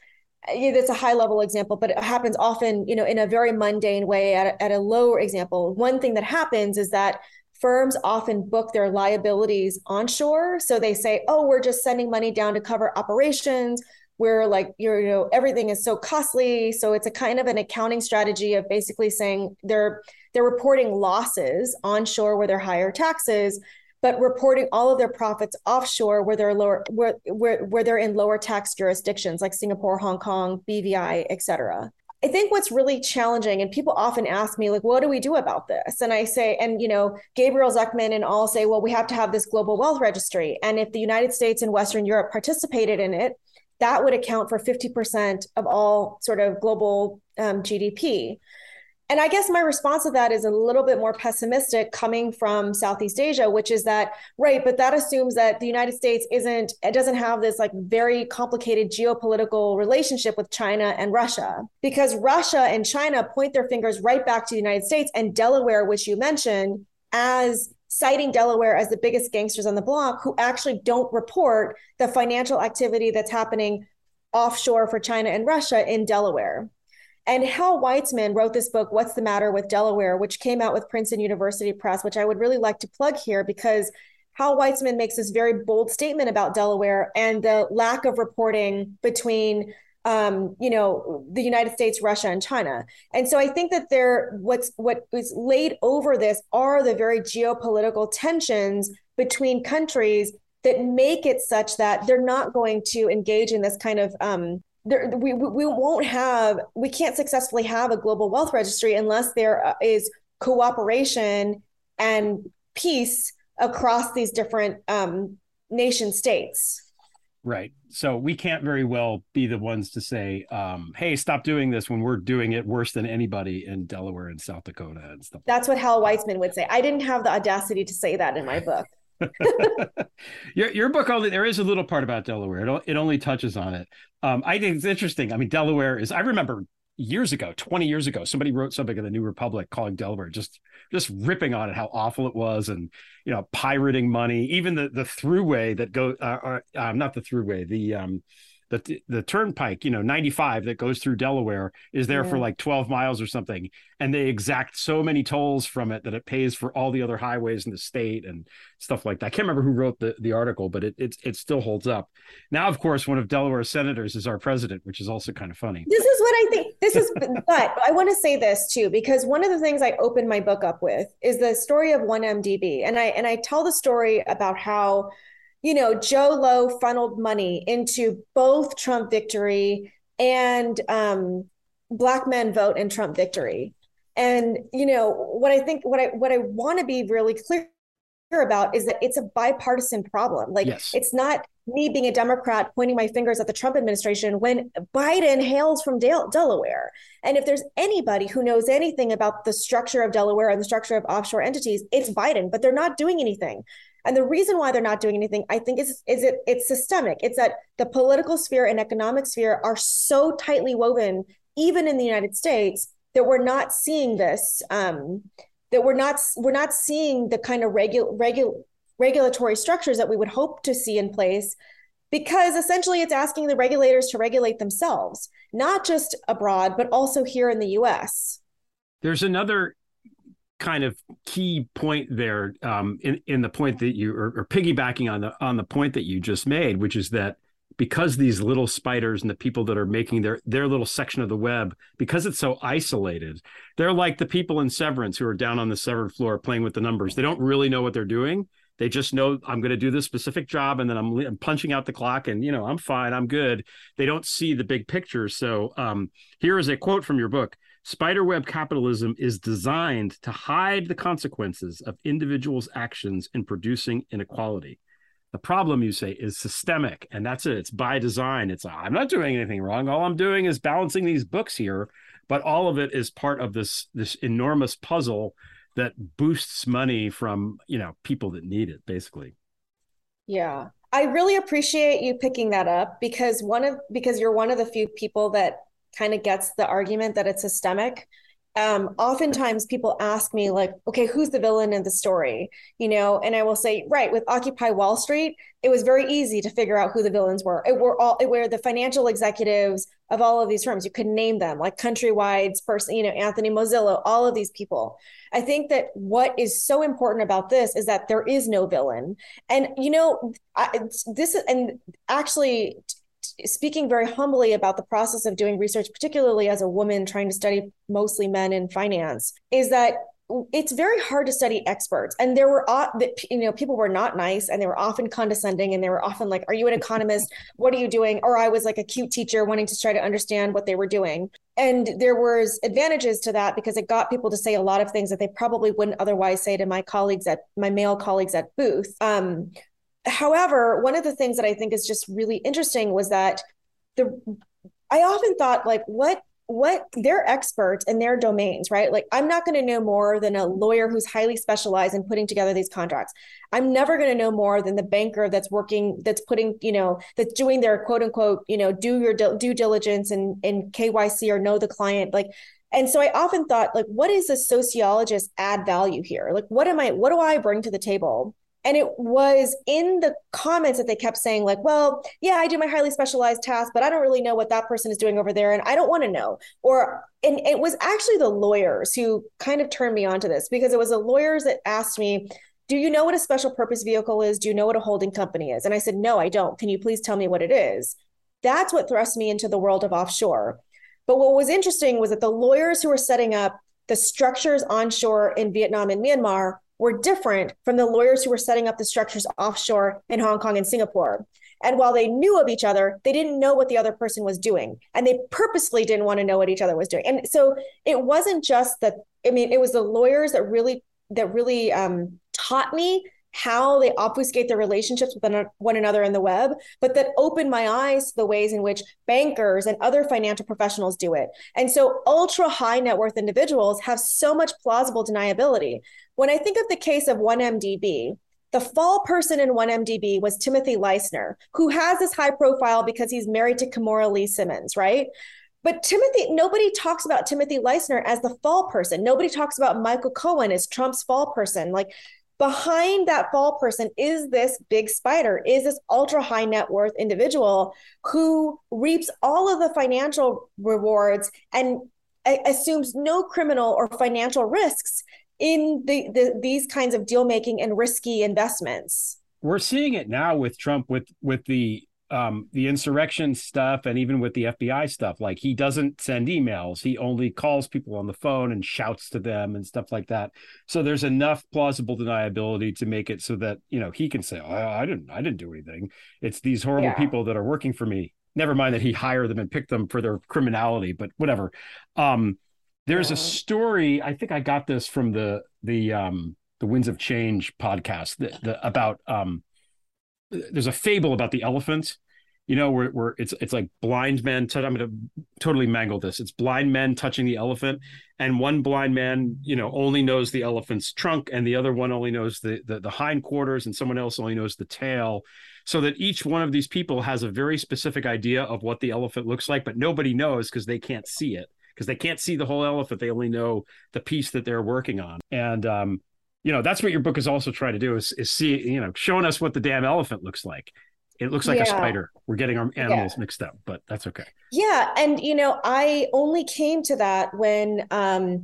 it's a high level example, but it happens often, you know, in a very mundane way at a, at a lower example. One thing that happens is that firms often book their liabilities onshore. So they say, oh, we're just sending money down to cover operations. We're like, you know, everything is so costly. So it's a kind of an accounting strategy of basically saying they're they're reporting losses onshore where they're higher taxes, but reporting all of their profits offshore where they're lower where where, where they're in lower tax jurisdictions like Singapore, Hong Kong, BVI, etc. I think what's really challenging, and people often ask me, like, what do we do about this? And I say, and you know, Gabriel Zucman and all say, well, we have to have this global wealth registry. And if the United States and Western Europe participated in it, that would account for 50% of all sort of global um, GDP. And I guess my response to that is a little bit more pessimistic coming from Southeast Asia, which is that, right, but that assumes that the United States isn't, it doesn't have this like very complicated geopolitical relationship with China and Russia. Because Russia and China point their fingers right back to the United States and Delaware, which you mentioned, as citing Delaware as the biggest gangsters on the block who actually don't report the financial activity that's happening offshore for China and Russia in Delaware. And Hal Weitzman wrote this book, What's the Matter with Delaware, which came out with Princeton University Press, which I would really like to plug here because Hal Weitzman makes this very bold statement about Delaware and the lack of reporting between um, you know, the United States, Russia, and China. And so I think that there what's what is laid over this are the very geopolitical tensions between countries that make it such that they're not going to engage in this kind of um, there, we, we won't have we can't successfully have a global wealth registry unless there uh, cooperation and peace across these different um, nation states. Right. So we can't very well be the ones to say um, hey stop doing this when we're doing it worse than anybody in delaware and south dakota and stuff that's what hal weitzman would say. I didn't have the audacity to say that in my book your your book only there is a little part about Delaware. It, it only touches on it. Um, I think it's interesting. I mean, Delaware is. I remember years ago, twenty years ago, somebody wrote something in the New Republic calling Delaware just just ripping on it, how awful it was, and you know, pirating money. Even the the throughway that go, uh, uh, uh not the throughway, the um, the the turnpike, you know, 95 that goes through Delaware is there yeah. for like 12 miles or something, and they exact so many tolls from it that it pays for all the other highways in the state and stuff like that. I can't remember who wrote the, the article, but it, it it still holds up. Now, of course, one of Delaware's senators is our president, which is also kind of funny. This is what I think. This is, but I want to say this too because one of the things I opened my book up with is the story of 1MDB, and I and I tell the story about how you know, Jho Low funneled money into both Trump victory and um, black men vote and Trump victory. And you know what I think, what I what I want to be really clear about is that it's a bipartisan problem. Like yes. it's not me being a Democrat pointing my fingers at the Trump administration when Biden hails from Del- Delaware. And if there's anybody who knows anything about the structure of Delaware and the structure of offshore entities, it's Biden, but they're not doing anything. And the reason why they're not doing anything, I think, is is it it's systemic. It's that the political sphere and economic sphere are so tightly woven, even in the United States, that we're not seeing this. Um, that we're not we're not seeing the kind of regular regular regulatory structures that we would hope to see in place because essentially it's asking the regulators to regulate themselves not just abroad but also here in the US there's another kind of key point there um, in in the point that you are, piggybacking on the on the point that you just made, which is that because these little spiders and the people that are making their their little section of the web because it's so isolated they're like the people in severance who are down on the severed floor playing with the numbers. They don't really know what they're doing. They just know i'm going to do this specific job and then I'm, I'm, punching out the clock and you know i'm fine i'm good. They don't see the big picture. So um, here is a quote from your book Spiderweb capitalism is designed to hide the consequences of individuals' actions in producing inequality. The problem, you say, is systemic, and that's it. It's by design. It's I'm not doing anything wrong. All I'm doing is balancing these books here, but all of it is part of this this enormous puzzle that boosts money from you know people that need it, basically. Yeah, I really appreciate you picking that up because one of because you're one of the few people that kind of gets the argument that it's systemic. Um, oftentimes people ask me like okay who's the villain in the story? You know and i will say right with occupy wall street it was very easy to figure out who the villains were. It were all it were the financial executives of all of these firms. You could name them like countrywide's person you know anthony mozilo all of these people. I think that what is so important about this is that there is no villain. And you know I, this and actually speaking very humbly about the process of doing research, particularly as a woman trying to study mostly men in finance, is that it's very hard to study experts. And there were you know people were not nice and they were often condescending and they were often like are you an economist? What are you doing? Or i was like a cute teacher wanting to try to understand what they were doing. And there was advantages to that because it got people to say a lot of things that they probably wouldn't otherwise say to my colleagues at my male colleagues at booth. Um, however one of the things that i think is just really interesting was that the i often thought like what what they're experts in their domains, right? Like I'm not going to know more than a lawyer who's highly specialized in putting together these contracts. I'm never going to know more than the banker that's working, that's putting, you know, that's doing their quote unquote, you know, do your due diligence and in KYC or know the client. Like, and so I often thought, like, what is a sociologist add value here? Like, what am I, what do I bring to the table? And it was in the comments that they kept saying, like, well, yeah, I do my highly specialized task, but I don't really know what that person is doing over there. And I don't want to know. Or, and it was actually the lawyers who kind of turned me on to this because it was the lawyers that asked me, do you know what a special purpose vehicle is? Do you know what a holding company is? And I said, no, I don't. Can you please tell me what it is? That's what thrust me into the world of offshore. But what was interesting was that the lawyers who were setting up the structures onshore in Vietnam and Myanmar were different from the lawyers who were setting up the structures offshore in Hong Kong and Singapore. And while they knew of each other, they didn't know what the other person was doing. And they purposely didn't want to know what each other was doing. And so it wasn't just that, I mean, it was the lawyers that really, that really um, taught me how they obfuscate their relationships with one another in the web, but that opened my eyes to the ways in which bankers and other financial professionals do it. And so ultra high net worth individuals have so much plausible deniability. When I think of the case of 1MDB, the fall person in 1MDB was Timothy Leissner, who has this high profile because he's married to Kimora Lee Simmons, right? But Timothy, nobody talks about Timothy Leissner as the fall person. Nobody talks about Michael Cohen as Trump's fall person. Like behind that fall person is this big spider, is this ultra high net worth individual who reaps all of the financial rewards and assumes no criminal or financial risks in the, the these kinds of deal making and risky investments. We're seeing it now with Trump with with the um, the insurrection stuff and even with the FBI stuff. Like he doesn't send emails; he only calls people on the phone and shouts to them and stuff like that. So there's enough plausible deniability to make it so that you know he can say, oh, "I didn't, I didn't do anything." It's these horrible yeah. people that are working for me. Never mind that he hired them and picked them for their criminality, but whatever. Um, there's yeah. a story. I think I got this from the the um, the Winds of Change podcast the, the, about um, there's a fable about the elephant you know where, where it's it's like blind men I'm going to totally mangle this. It's blind men touching the elephant and one blind man you know only knows the elephant's trunk and the other one only knows the the, the hindquarters and someone else only knows the tail. So that each one of these people has a very specific idea of what the elephant looks like but nobody knows because they can't see it. Because they can't see the whole elephant. They only know the piece that they're working on. And um you know that's what your book is also trying to do is, is see you know showing us what the damn elephant looks like it looks like yeah. a spider we're getting our animals yeah. mixed up but that's okay yeah and you know i only came to that when um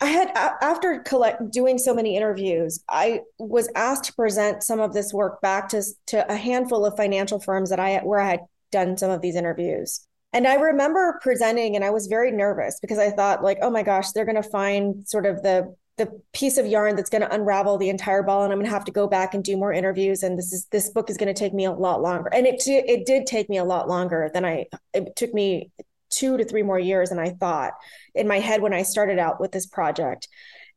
i had after collect doing so many interviews i was asked to present some of this work back to to a handful of financial firms that i where i had done some of these interviews and I remember presenting and I was very nervous because I thought like, oh my gosh, they're going to find sort of the the piece of yarn that's going to unravel the entire ball and i'm going to have to go back and do more interviews and this is this book is going to take me a lot longer. And it it did take me a lot longer than i it took me two to three more years than i thought in my head when i started out with this project.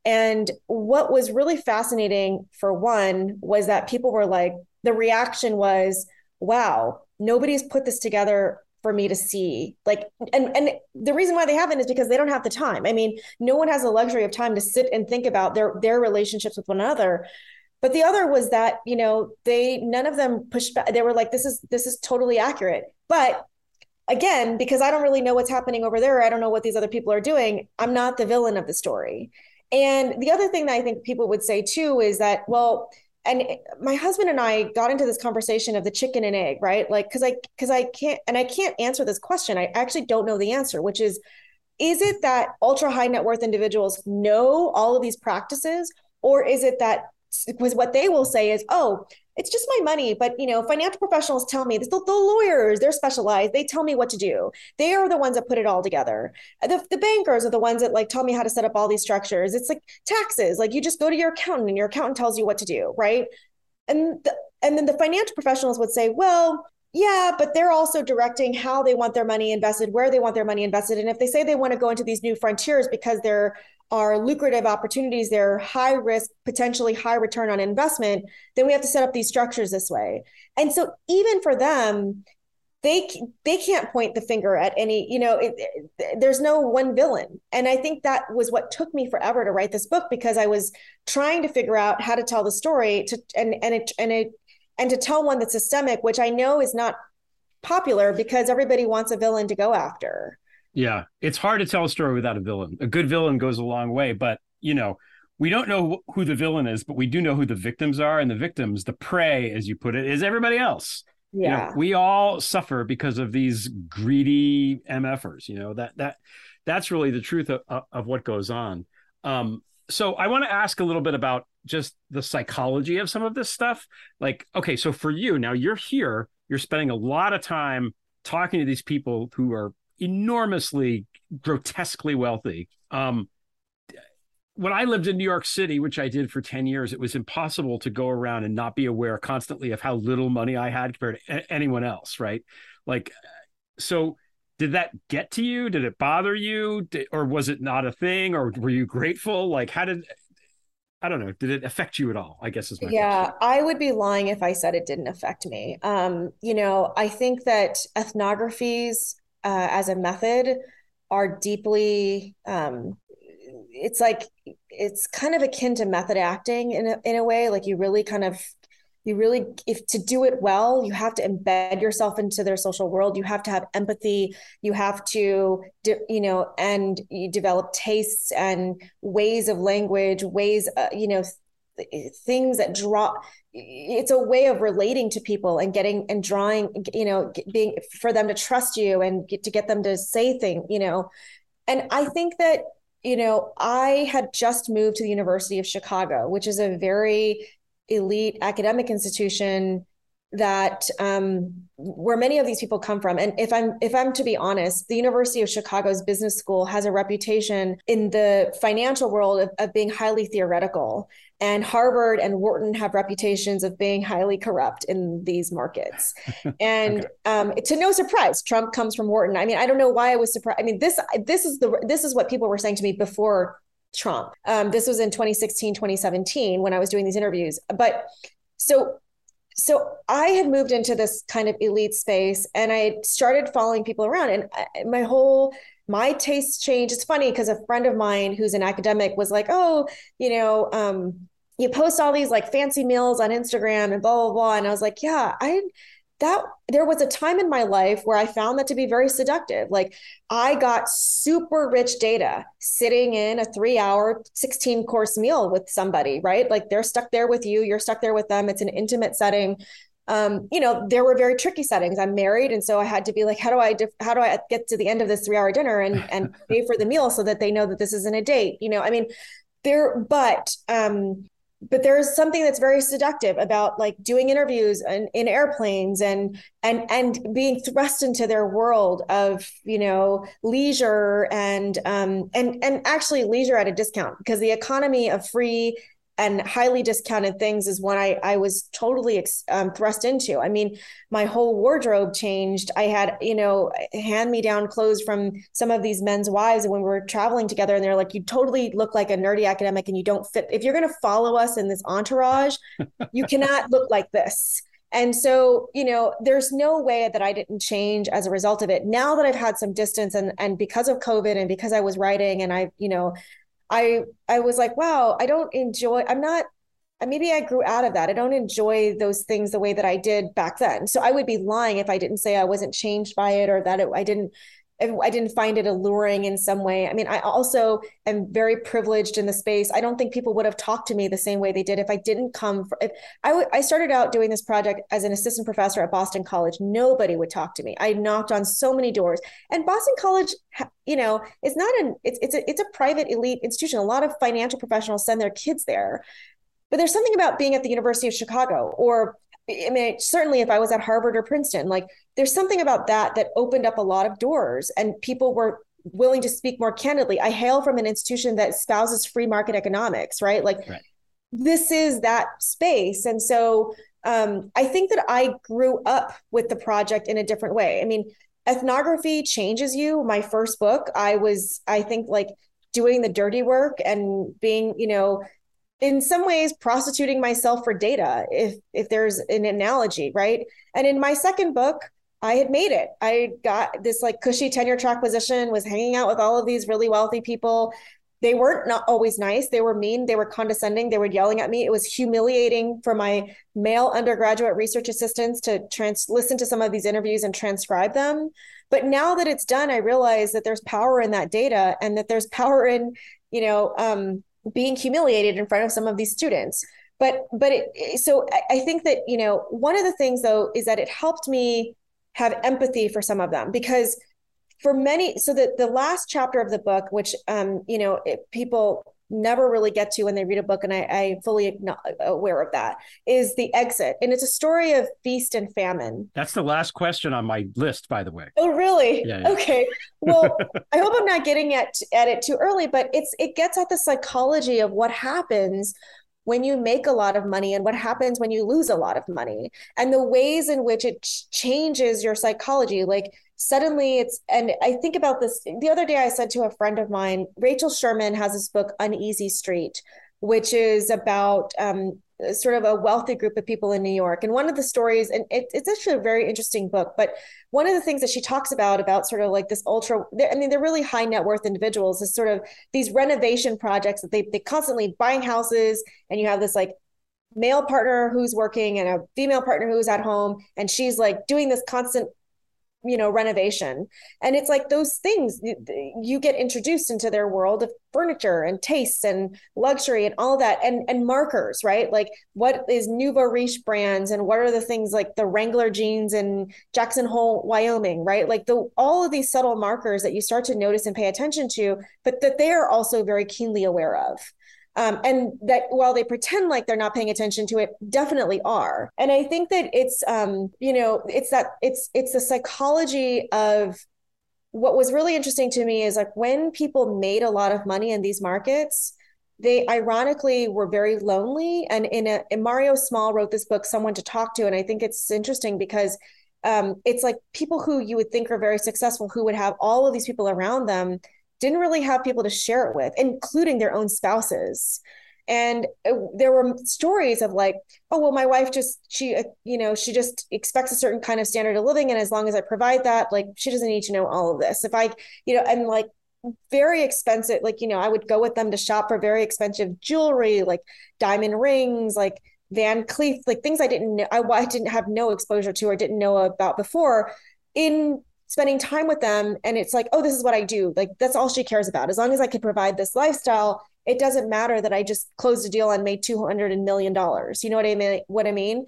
And what was really fascinating for one was that people were like the reaction was wow nobody's put this together for me to see like and and the reason why they haven't is because they don't have the time. I mean no one has the luxury of time to sit and think about their their relationships with one another. But the other was that you know they none of them pushed back. They were like this is this is totally accurate. But again because i don't really know what's happening over there i don't know what these other people are doing i'm not the villain of the story. And the other thing that i think people would say too is that well and my husband and I got into this conversation of the chicken and egg, right? Like, cause I, cause I can't, and I can't answer this question. I actually don't know the answer, which is, is it that ultra high net worth individuals know all of these practices, or is it that was what they will say is, oh, it's just my money. But you know, financial professionals tell me the, the lawyers, they're specialized. They tell me what to do. They are the ones that put it all together. The, the bankers are the ones that like tell me how to set up all these structures. It's like taxes. Like you just go to your accountant and your accountant tells you what to do, right? And the, and then the financial professionals would say, well, yeah, but they're also directing how they want their money invested, where they want their money invested. And if they say they want to go into these new frontiers because there are lucrative opportunities, they're high risk, potentially high return on investment, then we have to set up these structures this way. And so even for them, they they can't point the finger at any you know it, it, there's no one villain and i think that was what took me forever to write this book because i was trying to figure out how to tell the story to and and it and it and to tell one that's systemic, which I know is not popular because everybody wants a villain to go after. Yeah, it's hard to tell a story without a villain. A good villain goes a long way, but you know, we don't know who the villain is, but we do know who the victims are, and the victims, the prey, as you put it, is everybody else. Yeah, you know, we all suffer because of these greedy MFers. You know that that that's really the truth of, of what goes on. Um, so I want to ask a little bit about just the psychology of some of this stuff. Like, okay, so for you now, you're here, you're spending a lot of time talking to these people who are enormously, grotesquely wealthy. Um, when I lived in New York City, which I did for 10 years, it was impossible to go around and not be aware constantly of how little money I had compared to anyone else, right? Like, so did that get to you? Did it bother you? Did, or was it not a thing? Or were you grateful? Like, how did I don't know. Did it affect you at all? I guess is my question. yeah. I would be lying if I said it didn't affect me. Um, you know, I think that ethnographies uh, as a method are deeply. Um, it's like it's kind of akin to method acting in a, in a way. Like you really kind of you really if to do it well you have to embed yourself into their social world you have to have empathy you have to you know and you develop tastes and ways of language ways uh, you know things that draw it's a way of relating to people and getting and drawing you know being for them to trust you and get, to get them to say things you know. And i think that you know i had just moved to the university of chicago which is a very elite academic institution that um, where many of these people come from. And if i'm if i'm to be honest the university of chicago's business school has a reputation in the financial world of, of being highly theoretical and harvard and wharton have reputations of being highly corrupt in these markets and okay. um, to no surprise trump comes from wharton i mean i don't know why i was surprised i mean this this is the this is what people were saying to me before Trump. Um, this was in 2016, 2017 when I was doing these interviews. But so so I had moved into this kind of elite space and I started following people around and I, my whole my tastes changed. It's funny because a friend of mine who's an academic was like, "Oh, you know, um, you post all these like fancy meals on Instagram and blah blah blah." And I was like, "Yeah, I that there was a time in my life where I found that to be very seductive. Like I got super rich data sitting in a three hour, 16 course meal with somebody, right? Like they're stuck there with you, you're stuck there with them. It's an intimate setting. Um, you know, there were very tricky settings. I'm married, and so I had to be like, how do I, how do I get to the end of this three hour dinner and and pay for the meal so that they know that this isn't a date? You know, I mean, there, but um, but there's something that's very seductive about like doing interviews in, in airplanes and and and being thrust into their world of you know leisure and um and and actually leisure at a discount because the economy of free and highly discounted things is one I, I was totally um, thrust into. I mean, my whole wardrobe changed. I had, you know, hand me down clothes from some of these men's wives when we were traveling together. And they're like, you totally look like a nerdy academic and you don't fit. If you're going to follow us in this entourage, you cannot look like this. And so, you know, there's no way that I didn't change as a result of it. Now that I've had some distance and and because of COVID and because I was writing and I, you know, I I was like, wow, I don't enjoy. I'm not. Maybe I grew out of that. I don't enjoy those things the way that I did back then. So I would be lying if I didn't say I wasn't changed by it or that it, I didn't I didn't find it alluring in some way. I mean, I also am very privileged in the space. I don't think people would have talked to me the same way they did if I didn't come. For, if I, w- I started out doing this project as an assistant professor at Boston College. Nobody would talk to me. I knocked on so many doors, and Boston College, you know, it's not an it's it's a it's a private elite institution. A lot of financial professionals send their kids there but there's something about being at the University of Chicago or I mean, certainly if I was at Harvard or Princeton, like there's something about that that opened up a lot of doors and people were willing to speak more candidly. I hail from an institution that espouses free market economics, right? Like right. this is that space. And so um, I think that I grew up with the project in a different way. I mean, ethnography changes you. My first book, I was, I think, like doing the dirty work and being, you know, in some ways prostituting myself for data if if there's an analogy right? And in my second book i had made it. I got this like cushy tenure track position was hanging out with all of these really wealthy people. They weren't not always nice. They were mean. They were condescending. They were yelling at me. It was humiliating for my male undergraduate research assistants to trans listen to some of these interviews and transcribe them. But now that it's done i realize that there's power in that data and that there's power in you know um, being humiliated in front of some of these students. But but it so i think that you know one of the things though is that it helped me have empathy for some of them because for many so the the last chapter of the book which um you know it, people never really get to when they read a book, and I, I fully aware of that, is the exit. And it's a story of feast and famine. That's the last question on my list, by the way. Oh, really? Yeah, yeah. Okay. Well, I hope I'm not getting at, at it too early, but it's it gets at the psychology of what happens when you make a lot of money and what happens when you lose a lot of money and the ways in which it changes your psychology like suddenly it's and i think about this the other day i said to a friend of mine rachel sherman has this book uneasy street which is about um, sort of a wealthy group of people in new york. And one of the stories and it, it's actually a very interesting book but one of the things that she talks about about sort of like this ultra i mean they're really high net worth individuals is sort of these renovation projects that they they constantly buying houses and you have this like male partner who's working and a female partner who's at home and she's like doing this constant you know renovation. And it's like those things you get introduced into their world of furniture and tastes and luxury and all that and and markers right? Like what is nouveau riche brands and what are the things like the wrangler jeans in jackson hole wyoming right? Like the all of these subtle markers that you start to notice and pay attention to but that they are also very keenly aware of um, and that while they pretend like they're not paying attention to it definitely are. And i think that it's um, you know it's that it's it's the psychology of what was really interesting to me is like when people made a lot of money in these markets they ironically were very lonely. And in a and mario small wrote this book someone to talk to and i think it's interesting because um, it's like people who you would think are very successful who would have all of these people around them didn't really have people to share it with, including their own spouses. And uh, there were stories of like, oh, well, my wife just, she, uh, you know, she just expects a certain kind of standard of living. And as long as I provide that, like, she doesn't need to know all of this. If I, you know, and like, very expensive, like, you know, I would go with them to shop for very expensive jewelry, like diamond rings, like Van Cleef, like things I didn't know, I, I didn't have no exposure to or didn't know about before in spending time with them and it's like oh this is what i do. Like that's all she cares about. As long as i can provide this lifestyle it doesn't matter that i just closed a deal and made 200 million dollars. You know what i mean? What i mean?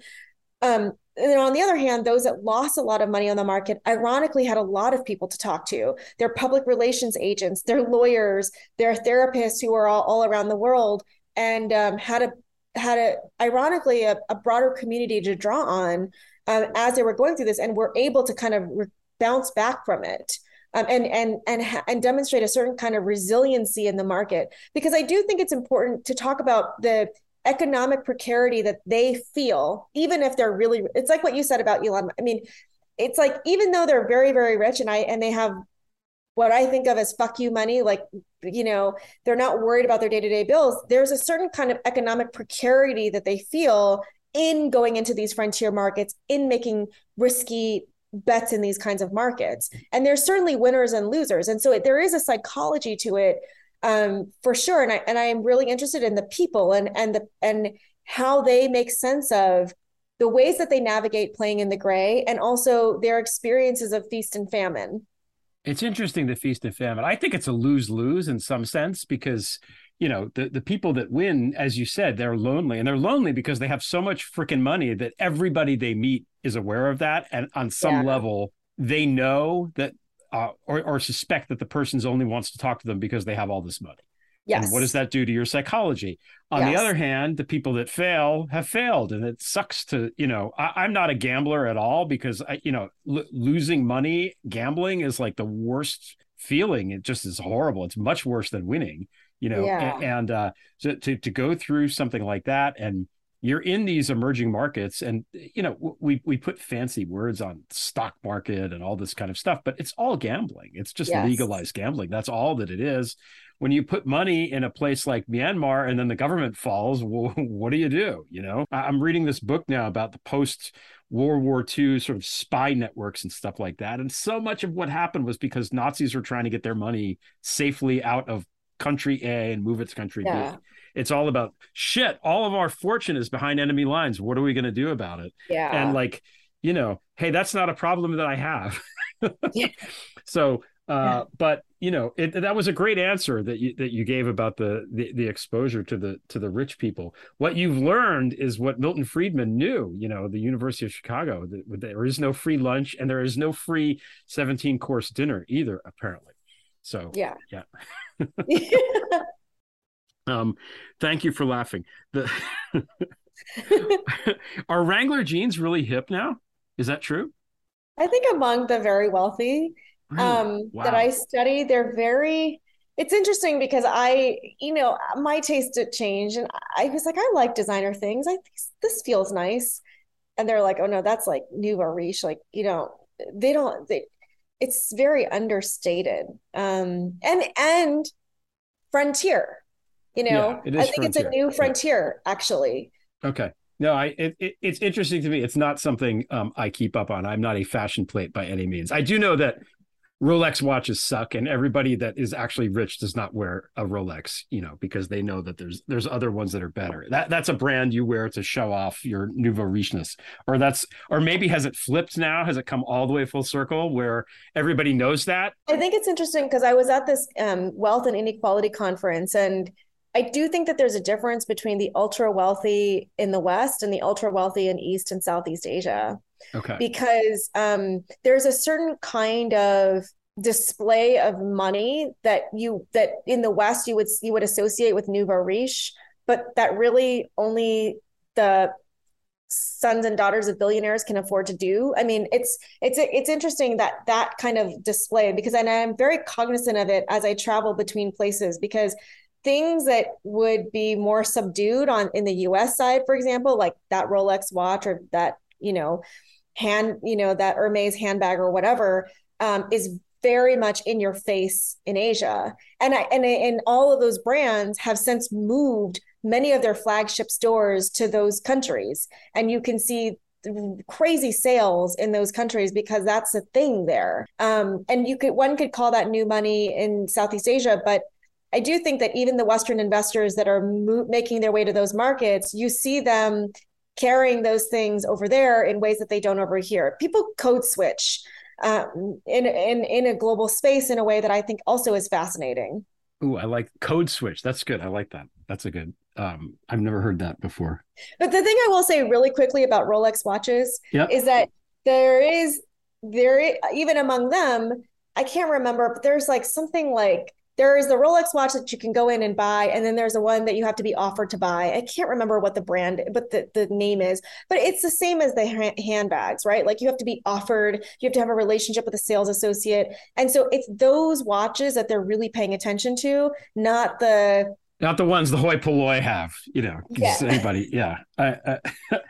Um and then on the other hand those that lost a lot of money on the market ironically had a lot of people to talk to. Their public relations agents their lawyers their therapists who are all, all around the world and um, had a had a ironically a, a broader community to draw on um, as they were going through this and were able to kind of re- bounce back from it um, and and and and demonstrate a certain kind of resiliency in the market. Because i do think it's important to talk about the economic precarity that they feel even if they're really it's like what you said about elon i mean it's like even though they're very very rich and i and they have what i think of as fuck you money like you know they're not worried about their day-to-day bills there's a certain kind of economic precarity that they feel in going into these frontier markets in making risky bets in these kinds of markets. And there's certainly winners and losers. And so it, there is a psychology to it um, for sure. And I, and I am really interested in the people and and the and how they make sense of the ways that they navigate playing in the gray and also their experiences of feast and famine. It's interesting the feast and famine. I think it's a lose-lose in some sense because you know the the people that win as you said they're lonely and they're lonely because they have so much freaking money that everybody they meet is aware of that and on some yeah. level they know that uh, or, or suspect that the person's only wants to talk to them because they have all this money Yes. And what does that do to your psychology? On the other hand, the people that fail have failed, and it sucks to, you know, I, I'm not a gambler at all because I, you know, l- losing money gambling is like the worst feeling. It just is horrible. It's much worse than winning, you know. Yeah. And, uh, so to to go through something like that, and you're in these emerging markets, and you know, we we put fancy words on stock market and all this kind of stuff, but it's all gambling. It's just Yes. legalized gambling. That's all that it is when you put money in a place like Myanmar and then the government falls, well, what do you do? You know, I'm reading this book now about the post World War II sort of spy networks and stuff like that. And so much of what happened was because Nazis were trying to get their money safely out of country A and move it to country Yeah. B. It's all about shit. All of our fortune is behind enemy lines. What are we going to do about it? Yeah. And like, you know, hey, that's not a problem that I have. Yeah. So, uh, but you know, it, that was a great answer that you that you gave about the, the the exposure to the to the rich people. What you've learned is what Milton Friedman knew. You know, the University of Chicago. That there is no free lunch and there is no free seventeen course dinner either. Apparently, so Yeah. yeah. um, thank you for laughing. The are Wrangler jeans really hip now? Is that true? I think among the very wealthy um, that I study, they're very. It's interesting because I, you know, my taste did change, and I was like, I like designer things. I think this feels nice, and they're like, oh no, that's like nouveau riche. Like you know, they don't. They, it's very understated, um, and and frontier. You know, Yeah, I think it's a frontier. new Yeah. frontier, actually. Okay. No, I it, it, it's interesting to me. It's not something um, I keep up on. I'm not a fashion plate by any means. I do know that Rolex watches suck, and everybody that is actually rich does not wear a Rolex, you know, because they know that there's there's other ones that are better. That that's a brand you wear to show off your nouveau richness, or that's or maybe has it flipped now? Has it come all the way full circle where everybody knows that? I think it's interesting because I was at this um, wealth and inequality conference, and I do think that there's a difference between the ultra wealthy in the West and the ultra wealthy in East and Southeast Asia, Okay. because um, there's a certain kind of display of money that you that in the West you would you would associate with nouveau riche, but that really only the sons and daughters of billionaires can afford to do. I mean, it's it's it's interesting that that kind of display because and I'm very cognizant of it as I travel between places because things that would be more subdued on in the US side, for example, like that Rolex watch or that, you know, hand, you know, that Hermes handbag or whatever, um, is very much in your face in Asia. And I and and all of those brands have since moved many of their flagship stores to those countries. And you can see crazy sales in those countries because that's the thing there. Um, and you could one could call that new money in Southeast Asia, but I do think that even the Western investors that are mo- making their way to those markets, you see them carrying those things over there in ways that they don't over here. People code switch um, in in in a global space in a way that I think also is fascinating. Ooh, I like code switch. That's good. I like that. That's a good. Um, I've never heard that before. But the thing I will say really quickly about Rolex watches Yep. is that there is there even among them, I can't remember, but there's like something like there is the Rolex watch that you can go in and buy, and then there's the one that you have to be offered to buy. I can't remember what the brand, but the, the name is, but it's the same as the ha- handbags, right? Like you have to be offered, you have to have a relationship with a sales associate. And so it's those watches that they're really paying attention to, not the Not the ones the hoi polloi have, you know, Yeah. Anybody, yeah. I, I,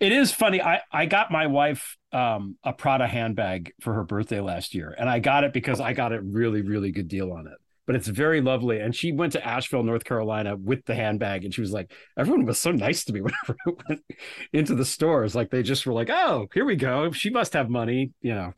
it is funny. I I got my wife um, a Prada handbag for her birthday last year, and I got it because I got a really really good deal on it. But it's very lovely. And she went to Asheville, North Carolina, with the handbag, and she was like, "Everyone was so nice to me whenever I went into the stores. Like they just were like, oh, here we go. She must have money, you know."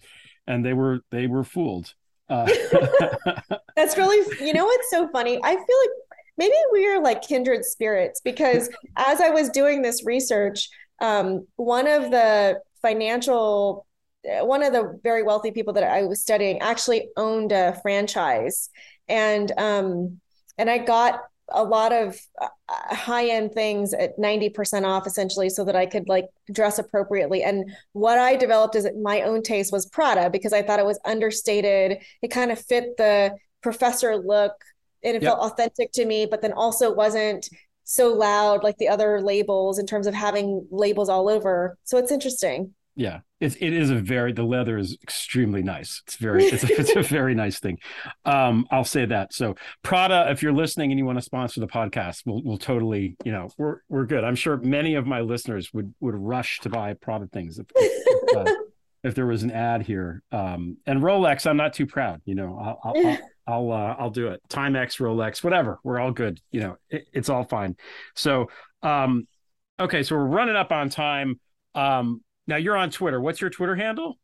And they were they were fooled. Uh, That's really, you know what's so funny? I feel like maybe we are like kindred spirits because as I was doing this research, um, one of the financial, uh, one of the very wealthy people that I was studying actually owned a franchise, and um, and I got a lot of uh, high end things at 90% off essentially so that I could like dress appropriately. And what I developed as my own taste was Prada because I thought it was understated. It kind of fit the professor look and it Yep. felt authentic to me, but then also wasn't so loud like the other labels in terms of having labels all over. So it's interesting. Yeah, it, it is a very the leather is extremely nice. It's very it's a, it's a very nice thing. Um, I'll say that. So Prada, if you're listening and you want to sponsor the podcast, we'll we'll totally you know we're we're good. I'm sure many of my listeners would would rush to buy Prada things if if, uh, if there was an ad here. Um, and Rolex, I'm not too proud. You know, I'll I'll I'll, I'll, uh, I'll do it. Timex, Rolex, whatever. We're all good. You know, it, it's all fine. So um, okay, so we're running up on time. Um, now you're on Twitter. What's your Twitter handle?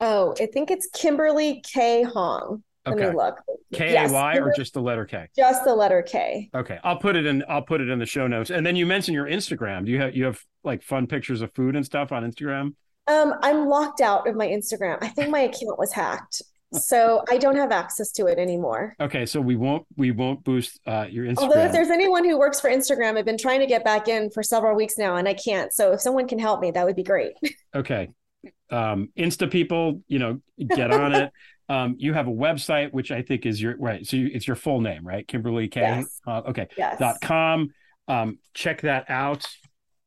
Oh, I think it's Kimberly K Hoang. Let me look. K A Yes, or just the letter K? just the letter K. Okay, I'll put it in. I'll put it in the show notes. And then you mentioned your Instagram. Do you have you have like fun pictures of food and stuff on Instagram? Um, I'm locked out of my Instagram. I think my account was hacked. So I don't have access to it anymore. Okay, so we won't we won't boost uh, your Instagram. Although if there's anyone who works for Instagram, I've been trying to get back in for several weeks now and I can't. So if someone can help me, that would be great. okay, um, Insta people, you know, get on it. Um, you have a website which I think is your right. So you, it's your full name, right? Kimberly K. Yes. Uh, okay. Yes. Dot com. Um, check that out.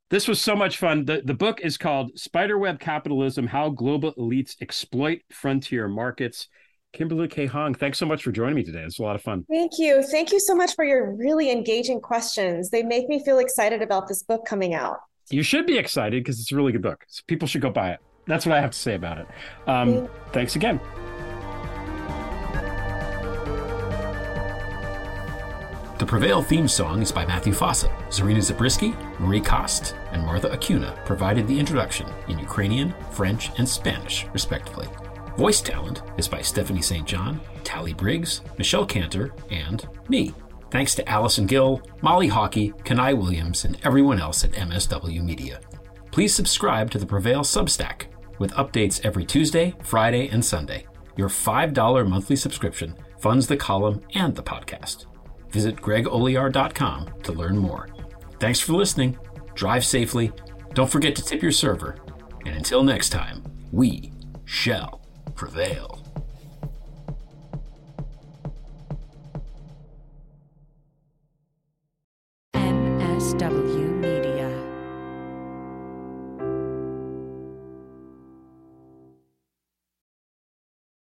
This was so much fun. The the book is called Spiderweb Capitalism: How Global Elites Exploit Frontier Markets. Kimberly Kay Hoang, thanks so much for joining me today. It's a lot of fun. Thank you. Thank you so much for your really engaging questions. They make me feel excited about this book coming out. You should be excited because it's a really good book. So people should go buy it. That's what I have to say about it. Um, thanks again. The Prevail theme song is by Matthew Fossa. Zarina Zabriskie, Marie Kost, and Martha Acuna provided the introduction in Ukrainian, French, and Spanish, respectively. Voice talent is by Stephanie St. John, Tally Briggs, Michelle Cantor, and me. Thanks to Allison Gill, Molly Hockey, Kanai Williams, and everyone else at MSW Media. Please subscribe to the Prevail Substack with updates every Tuesday, Friday, and Sunday. Your $5 monthly subscription funds the column and the podcast. Visit gregolear.com to learn more. Thanks for listening. Drive safely. Don't forget to tip your server. And until next time, we shall prevail. MSW.